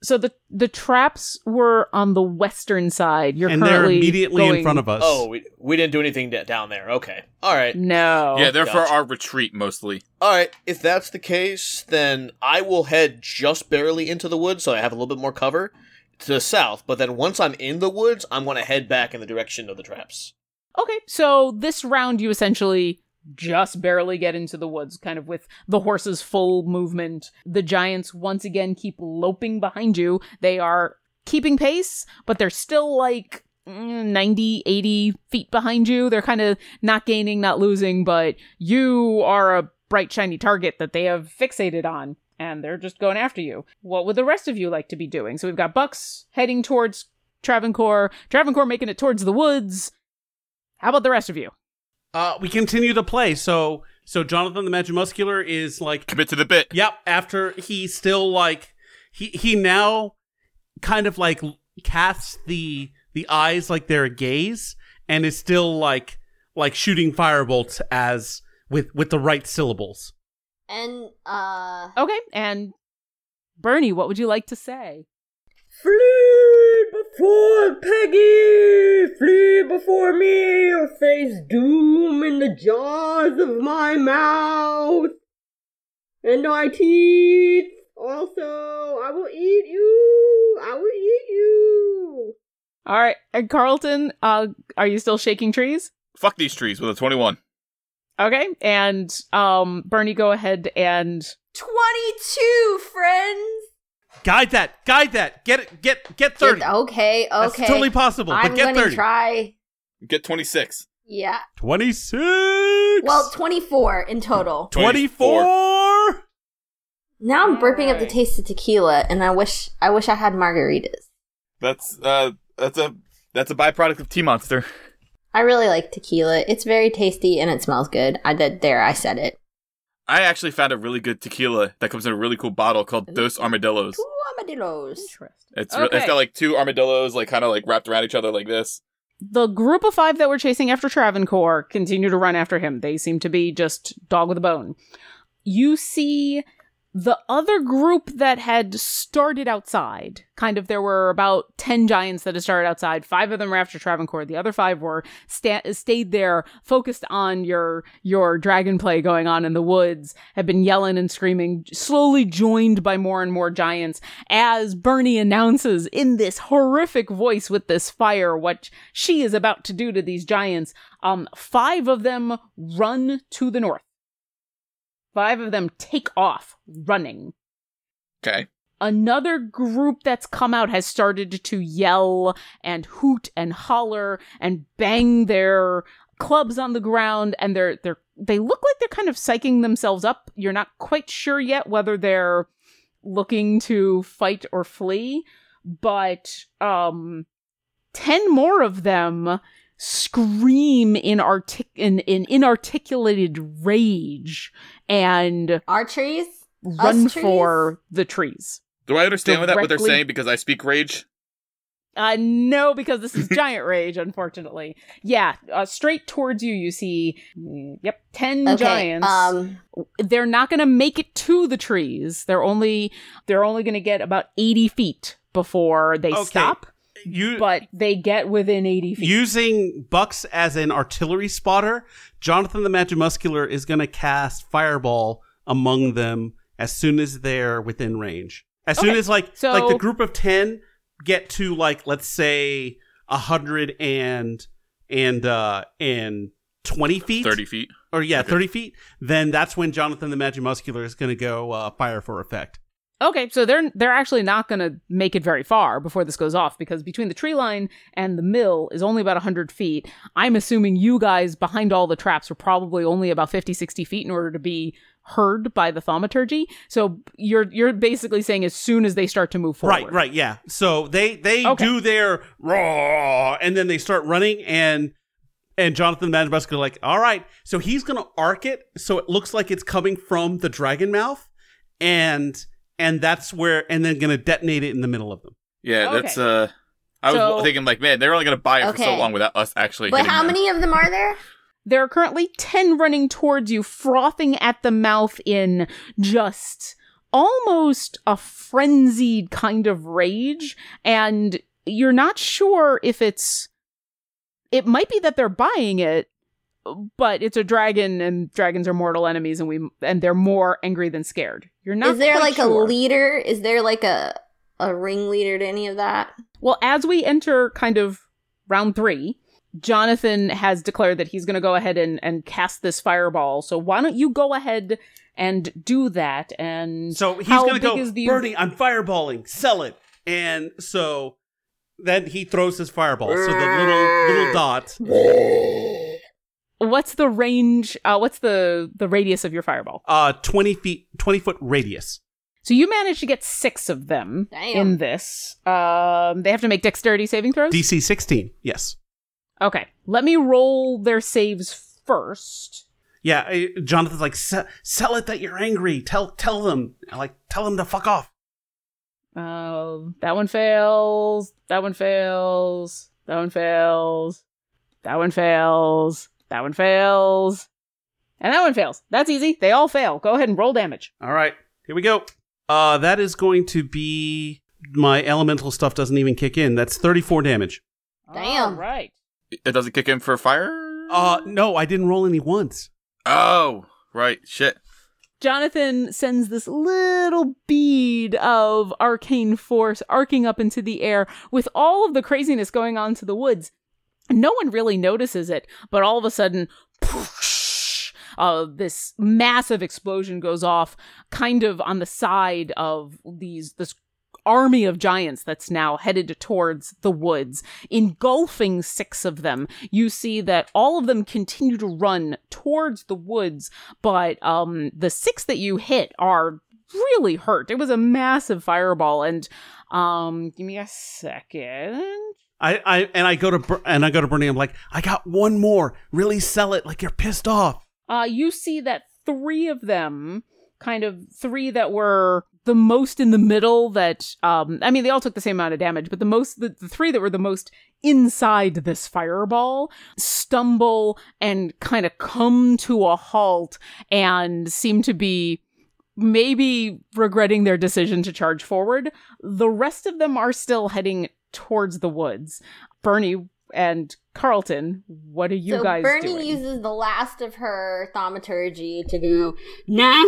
So the the traps were on the western side. You're and they're currently immediately in front of us. Oh, we, we didn't do anything da- down there. Okay. All right. No. yeah, they're for gotcha. our retreat mostly. All right. If that's the case, then I will head just barely into the woods so I have a little bit more cover to the south. But then once I'm in the woods, I'm going to head back in the direction of the traps. Okay, so this round you essentially just barely get into the woods, kind of with the horse's full movement. The giants once again keep loping behind you. They are keeping pace, but they're still like mm, 90, 80 feet behind you. They're kind of not gaining, not losing, but you are a bright, shiny target that they have fixated on. And they're just going after you. What would the rest of you like to be doing? So we've got Bucks heading towards Travancore, Travancore making it towards the woods. How about the rest of you? Uh, we continue to play. So so Jonathan the Magic Muscular is like Commit to the bit. Yep. After he still like he he now kind of like casts the the eyes like they're a gaze and is still like like shooting firebolts as with with the right syllables. And uh Okay, and Bernie, what would you like to say? Flee before Peggy! Flee before me or face doom in the jaws of my mouth! And my teeth also, I will eat you. I will eat you. All right, and Carlton, uh, are you still shaking trees? Fuck these trees with a 21. Okay, and um, Bernie, go ahead and 22 friends. Guide that. Guide that. Get it. Get get thirty. Get- okay, That's okay. totally possible. I'm but get gonna thirty. try. Get 26. Yeah. Twenty six. Well, 24 in total. twenty four. Now I'm burping up the taste of tequila, and I wish I wish I had margaritas. That's uh that's a that's a byproduct of T Monster. I really like tequila. It's very tasty and it smells good. I did there. I said it. I actually found a really good tequila that comes in a really cool bottle called Dos Armadillos. Two armadillos. It's re- it's Okay. got like two armadillos like kind of like wrapped around each other like this. the group of five that were chasing after Travancore continue to run after him. They seem to be just dog with a bone. You see the other group that had started outside. Kind of, there were about 10 giants that had started outside. Five of them were after Travancore. The other five were sta- stayed there, focused on your, your dragon play going on in the woods, had been yelling and screaming, slowly joined by more and more giants as Bernie announces in this horrific voice with this fire what she is about to do to these giants. Um, five of them run to the north. Five of them take off running. Okay. Another group that's come out has started to yell and hoot and holler and bang their clubs on the ground and they're they're they look like they're kind of psyching themselves up. You're not quite sure yet whether they're looking to fight or flee, but um 10 more of them scream in artic- in, in inarticulated rage and Our trees? run trees? for the trees. Do I understand what that what they're saying because I speak rage? Uh, no, because this is giant rage, unfortunately. Yeah, uh, straight towards you, you see, mm, yep, 10 Okay. giants. Um, they're not going to make it to the trees. They're only, they're only going to get about 80 feet before they Okay. stop, You but they get within 80 feet. using Bucks as an artillery spotter. Jonathan the Magimuscular is going to cast Fireball among them as soon as they're within range. As soon Okay, as like so- like the group of ten get to like let's say a hundred and and uh and twenty feet, 30 feet. or yeah, Okay. thirty feet. Then that's when Jonathan the Magimuscular is going to go uh, fire for effect. Okay, so they're they're actually not going to make it very far before this goes off because between the tree line and the mill is only about 100 feet. I'm assuming you guys behind all the traps are probably only about 50 60 feet in order to be heard by the thaumaturgy. So you're you're basically saying as soon as they start to move forward. Right, right, yeah. So they they Okay. do their raw, and then they start running, and and Jonathan the Magimuscular like, all right. So he's gonna arc it so it looks like it's coming from the dragon mouth, and and that's where, and then gonna detonate it in the middle of them. Yeah, Okay. that's uh I was thinking like, man, they're only going to buy it for so long without us actually but how them. many of them are there? There are currently 10 running towards you, frothing at the mouth in just almost a frenzied kind of rage. And you're not sure if it's. It might be that they're buying it, but it's a dragon, and dragons are mortal enemies, and we and they're more angry than scared. You're not. Is there quite like a leader? Is there like a a ringleader to any of that? Well, as we enter kind of round three, Jonathan has declared that he's going to go ahead and, and cast this fireball. So why don't you go ahead and do that? And So he's gonna big go, is the- Bernie, I'm fireballing, sell it, and so then he throws his fireball. So the little little dot. What's the range? Uh, what's the the radius of your fireball? Uh, twenty feet, twenty foot radius. So you managed to get six of them Damn. in this. Um, they have to make dexterity saving throws. DC sixteen. Yes. okay, let me roll their saves first. Yeah, I- Jonathan's like, "Se- sell it that you're angry. Tell tell them, like, tell them to fuck off. Uh, that one fails. That one fails. That one fails. That one fails. That one fails. And that one fails. That's easy. They all fail. Go ahead and roll damage. All right, here we go. Uh, that is going to be my elemental stuff doesn't even kick in. That's thirty four damage. Damn. All right. It doesn't kick in for fire? Uh, no, I didn't roll any once. Oh, right. Shit. Jonathan sends this little bead of arcane force arcing up into the air with all of the craziness going on to the woods. No one really notices it, but all of a sudden, poosh, uh, this massive explosion goes off kind of on the side of these this army of giants that's now headed towards the woods, engulfing six of them. You see that all of them continue to run towards the woods, but um, the six that you hit are really hurt. It was a massive fireball, and um, give me a second. I, I and I go to and I go to Bernie. I'm like, I got one more. Really sell it like you're pissed off. Uh, you see that three of them, kind of three that were the most in the middle that um I mean they all took the same amount of damage, but the most the, the three that were the most inside this fireball stumble and kind of come to a halt and seem to be maybe regretting their decision to charge forward. The rest of them are still heading towards the woods. Bernie and Carlton, what are you so guys Bernie doing? uses the last of her thaumaturgy to go. Now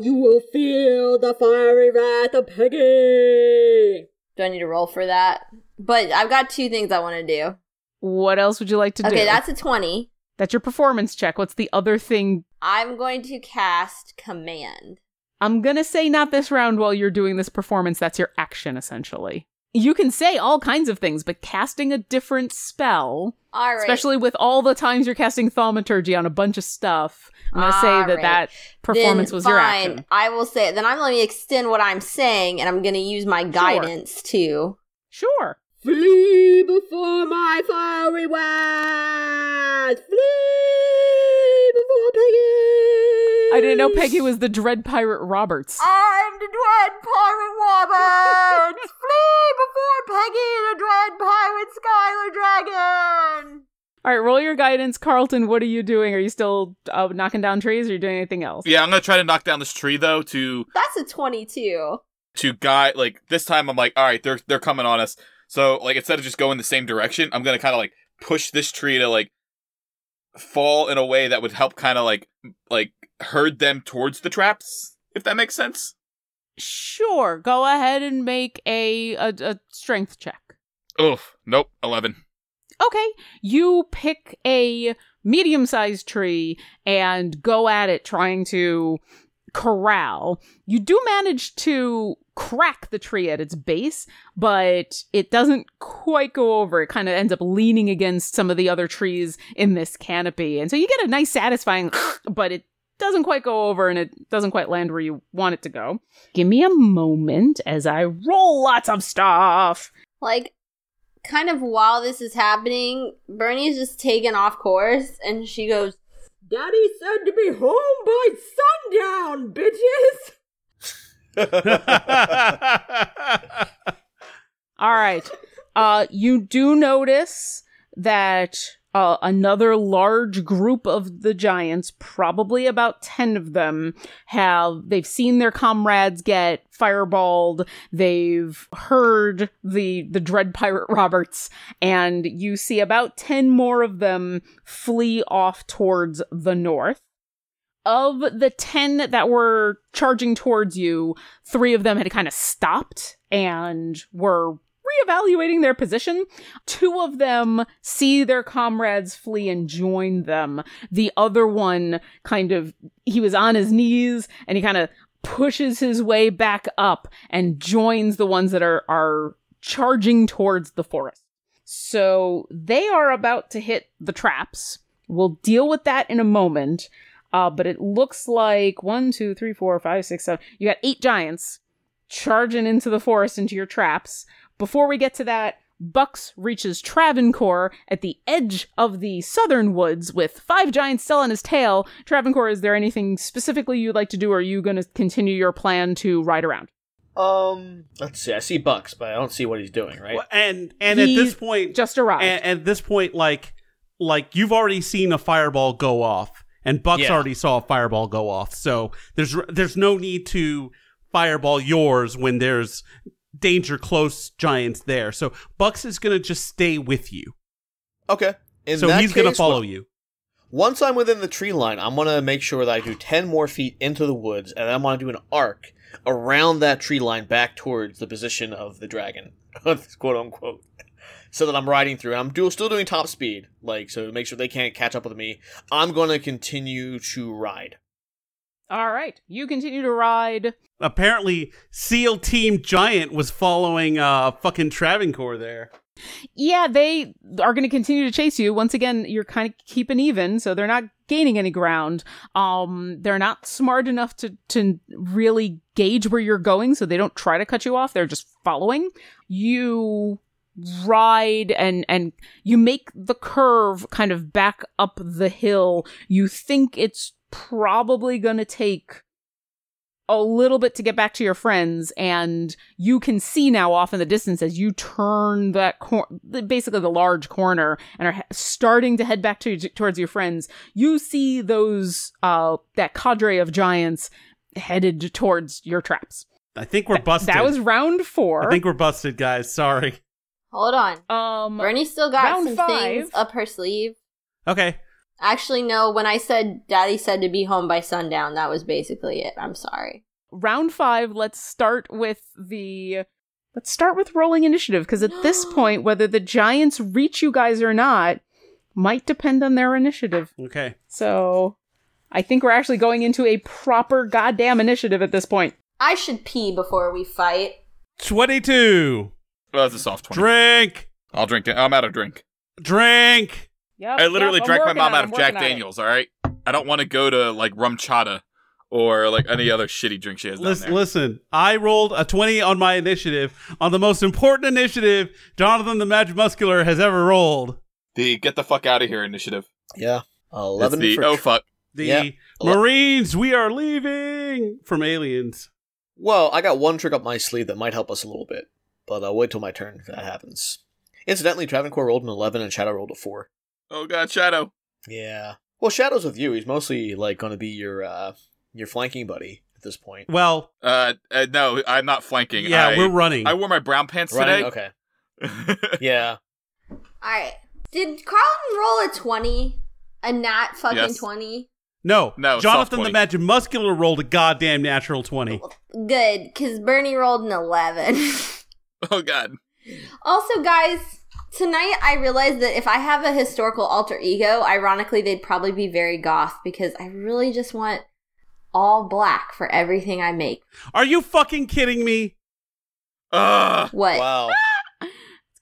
you will feel the fiery wrath of Peggy. Do I need to roll for that? But I've got two things I want to do. what else would you like to do? Okay, that's a 20. That's your performance check. What's the other thing? I'm going to cast command. I'm gonna say not this round while you're doing this performance. That's your action, essentially. You can say all kinds of things, but casting a different spell, All right. especially with all the times you're casting thaumaturgy on a bunch of stuff, I'm gonna say that Alright. that performance Then was your fine, action. I will say Then I'm going to extend what I'm saying, and I'm going to use my guidance too. Sure. Flee before my fiery wrath. Flee before Peggy. I didn't know Peggy was the Dread Pirate Roberts. I'm the Dread Pirate Roberts! Flee before Peggy, the Dread Pirate Skylar Dragon! All right, roll your guidance, Carlton. What are you doing? Are you still uh, knocking down trees? Or are you doing anything else? Yeah, I'm gonna try to knock down this tree though to That's a 22. to guide like this time I'm like, all right, they're they're coming on us. So like instead of just going the same direction, I'm gonna kind of like push this tree to like fall in a way that would help kind of like like herd them towards the traps, if that makes sense. Sure. Go ahead and make a a, a strength check. Oof, nope, eleven. Okay, you pick a medium sized tree and go at it trying to corral. You do manage to crack the tree at its base, but it doesn't quite go over. It kind of ends up leaning against some of the other trees in this canopy. And so you get a nice satisfying, but it doesn't quite go over and it doesn't quite land where you want it to go. Give me a moment as I roll lots of stuff. Like, kind of while this is happening, Bernie's just taken off course, and she goes, Daddy said to be home by sundown, bitches. All right. Uh, you do notice that uh, another large group of the giants, probably about 10 of them, have, they've seen their comrades get fireballed. They've heard the, the Dread Pirate Roberts, and you see about 10 more of them flee off towards the north. Of the 10 that were charging towards you, three of them had kind of stopped and were reevaluating their position. Two of them see their comrades flee and join them. The other one kind of, he was on his knees and he kind of pushes his way back up and joins the ones that are, are charging towards the forest. So they are about to hit the traps. We'll deal with that in a moment. Uh, but it looks like one, two, three, four, five, six, seven. You got eight giants charging into the forest into your traps. Before we get to that, Bucks reaches Travancore at the edge of the southern woods with five giants still on his tail. Travancore, is there anything specifically you'd like to do, or are you going to continue your plan to ride around? Um, let's see. I see Bucks, but I don't see what he's doing. Right? Well, and and at this point, Just arrived. and at this point, like like you've already seen a fireball go off, and Bucks Yeah. already saw a fireball go off. So there's there's no need to fireball yours when there's danger close giants there. So Bucks is gonna just stay with you. Okay. In so he's gonna follow what- you. Once I'm within the tree line, I'm gonna make sure that I do ten more feet into the woods, and I'm gonna do an arc around that tree line back towards the position of the dragon, quote unquote. So that I'm riding through, and I'm do- still doing top speed, like so to make sure they can't catch up with me. I'm gonna continue to ride. All right. You continue to ride. Apparently, SEAL Team Giant was following uh fucking Travancore there. Yeah, they are going to continue to chase you. Once again, you're kind of keeping even, so they're not gaining any ground. Um, they're not smart enough to to really gauge where you're going, so they don't try to cut you off. They're just following. You ride and and you make the curve kind of back up the hill. You think it's probably going to take a little bit to get back to your friends and you can see now off in the distance as you turn that cor- basically the large corner and are starting to head back to towards your friends you see those uh that cadre of giants headed towards your traps I think we're busted. that was round 4 I think we're busted, guys. Sorry. Hold on. um Bernie still got some five. things up her sleeve. Okay. Actually, no. When I said Daddy said to be home by sundown, that was basically it. I'm sorry. round 5 let's start with the let's start with rolling initiative because at this point whether the giants reach you guys or not might depend on their initiative Okay. So I think we're actually going into a proper goddamn initiative at this point. I should pee before we fight. 22. Well, that's a soft 20. Drink. I'll drink. I'm out of drink. Drink. Yep, I literally yep, drank my mom out of Jack working on it. Daniels, alright? I don't want to go to, like, RumChata or, like, any other shitty drink she has down Listen, there. listen, I rolled a 20 on my initiative on the most important initiative Jonathan the Magic Muscular has ever rolled. The get the fuck out of here initiative. Yeah, It's eleven the, for oh fuck. The Yeah. Marines, we are leaving from aliens. Well, I got one trick up my sleeve that might help us a little bit, but I'll wait till my turn if that happens. Incidentally, Travancore rolled an 11 and Shadow rolled a 4. Oh god, Shadow. Yeah. Well, Shadow's with you. He's mostly, like, going to be your, uh, your flanking buddy at this point. Well, Uh, uh no, I'm not flanking. yeah, I, we're running. I wore my brown pants Running? today. Okay. Yeah. All right. Did Carlton roll a 20? A nat fucking Yes. 20? no, No, Jonathan the Magic Muscular rolled a goddamn natural 20. Good, because Bernie rolled an 11. oh god. also, guys, tonight I realized that if I have a historical alter ego, ironically, they'd probably be very goth because I really just want all black for everything I make. Are you fucking kidding me? Ugh. What? Wow.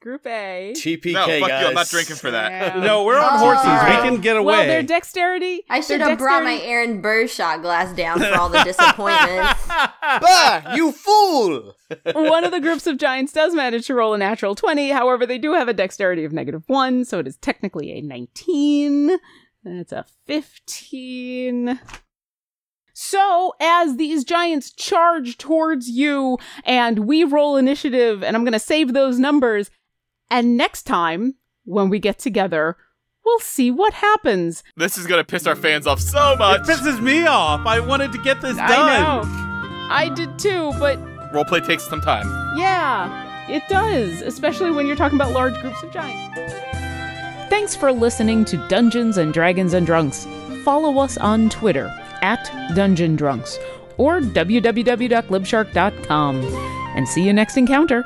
It's Group A. TPK, No, fuck guys. you. I'm not drinking for that. Yeah. No, we're on Oh. horses. We can get away. Well, their dexterity. I should their have brought my Aaron Burr shot glass down for all the disappointments. Bah! You fool! One of the groups of giants does manage to roll a natural 20. However, they do have a dexterity of negative 1, so it is technically a 19. That's a 15. So, as these giants charge towards you, and we roll initiative, and I'm going to save those numbers, and next time, when we get together, we'll see what happens. This is gonna piss our fans off so much. It pisses me off. I wanted to get this done. I know. I did too, but Roleplay takes some time. Yeah, it does, especially when you're talking about large groups of giants. Thanks for listening to Dungeons and Dragons and Drunks. Follow us on Twitter at Dungeon Drunks or www.libshark.com. And see you next encounter.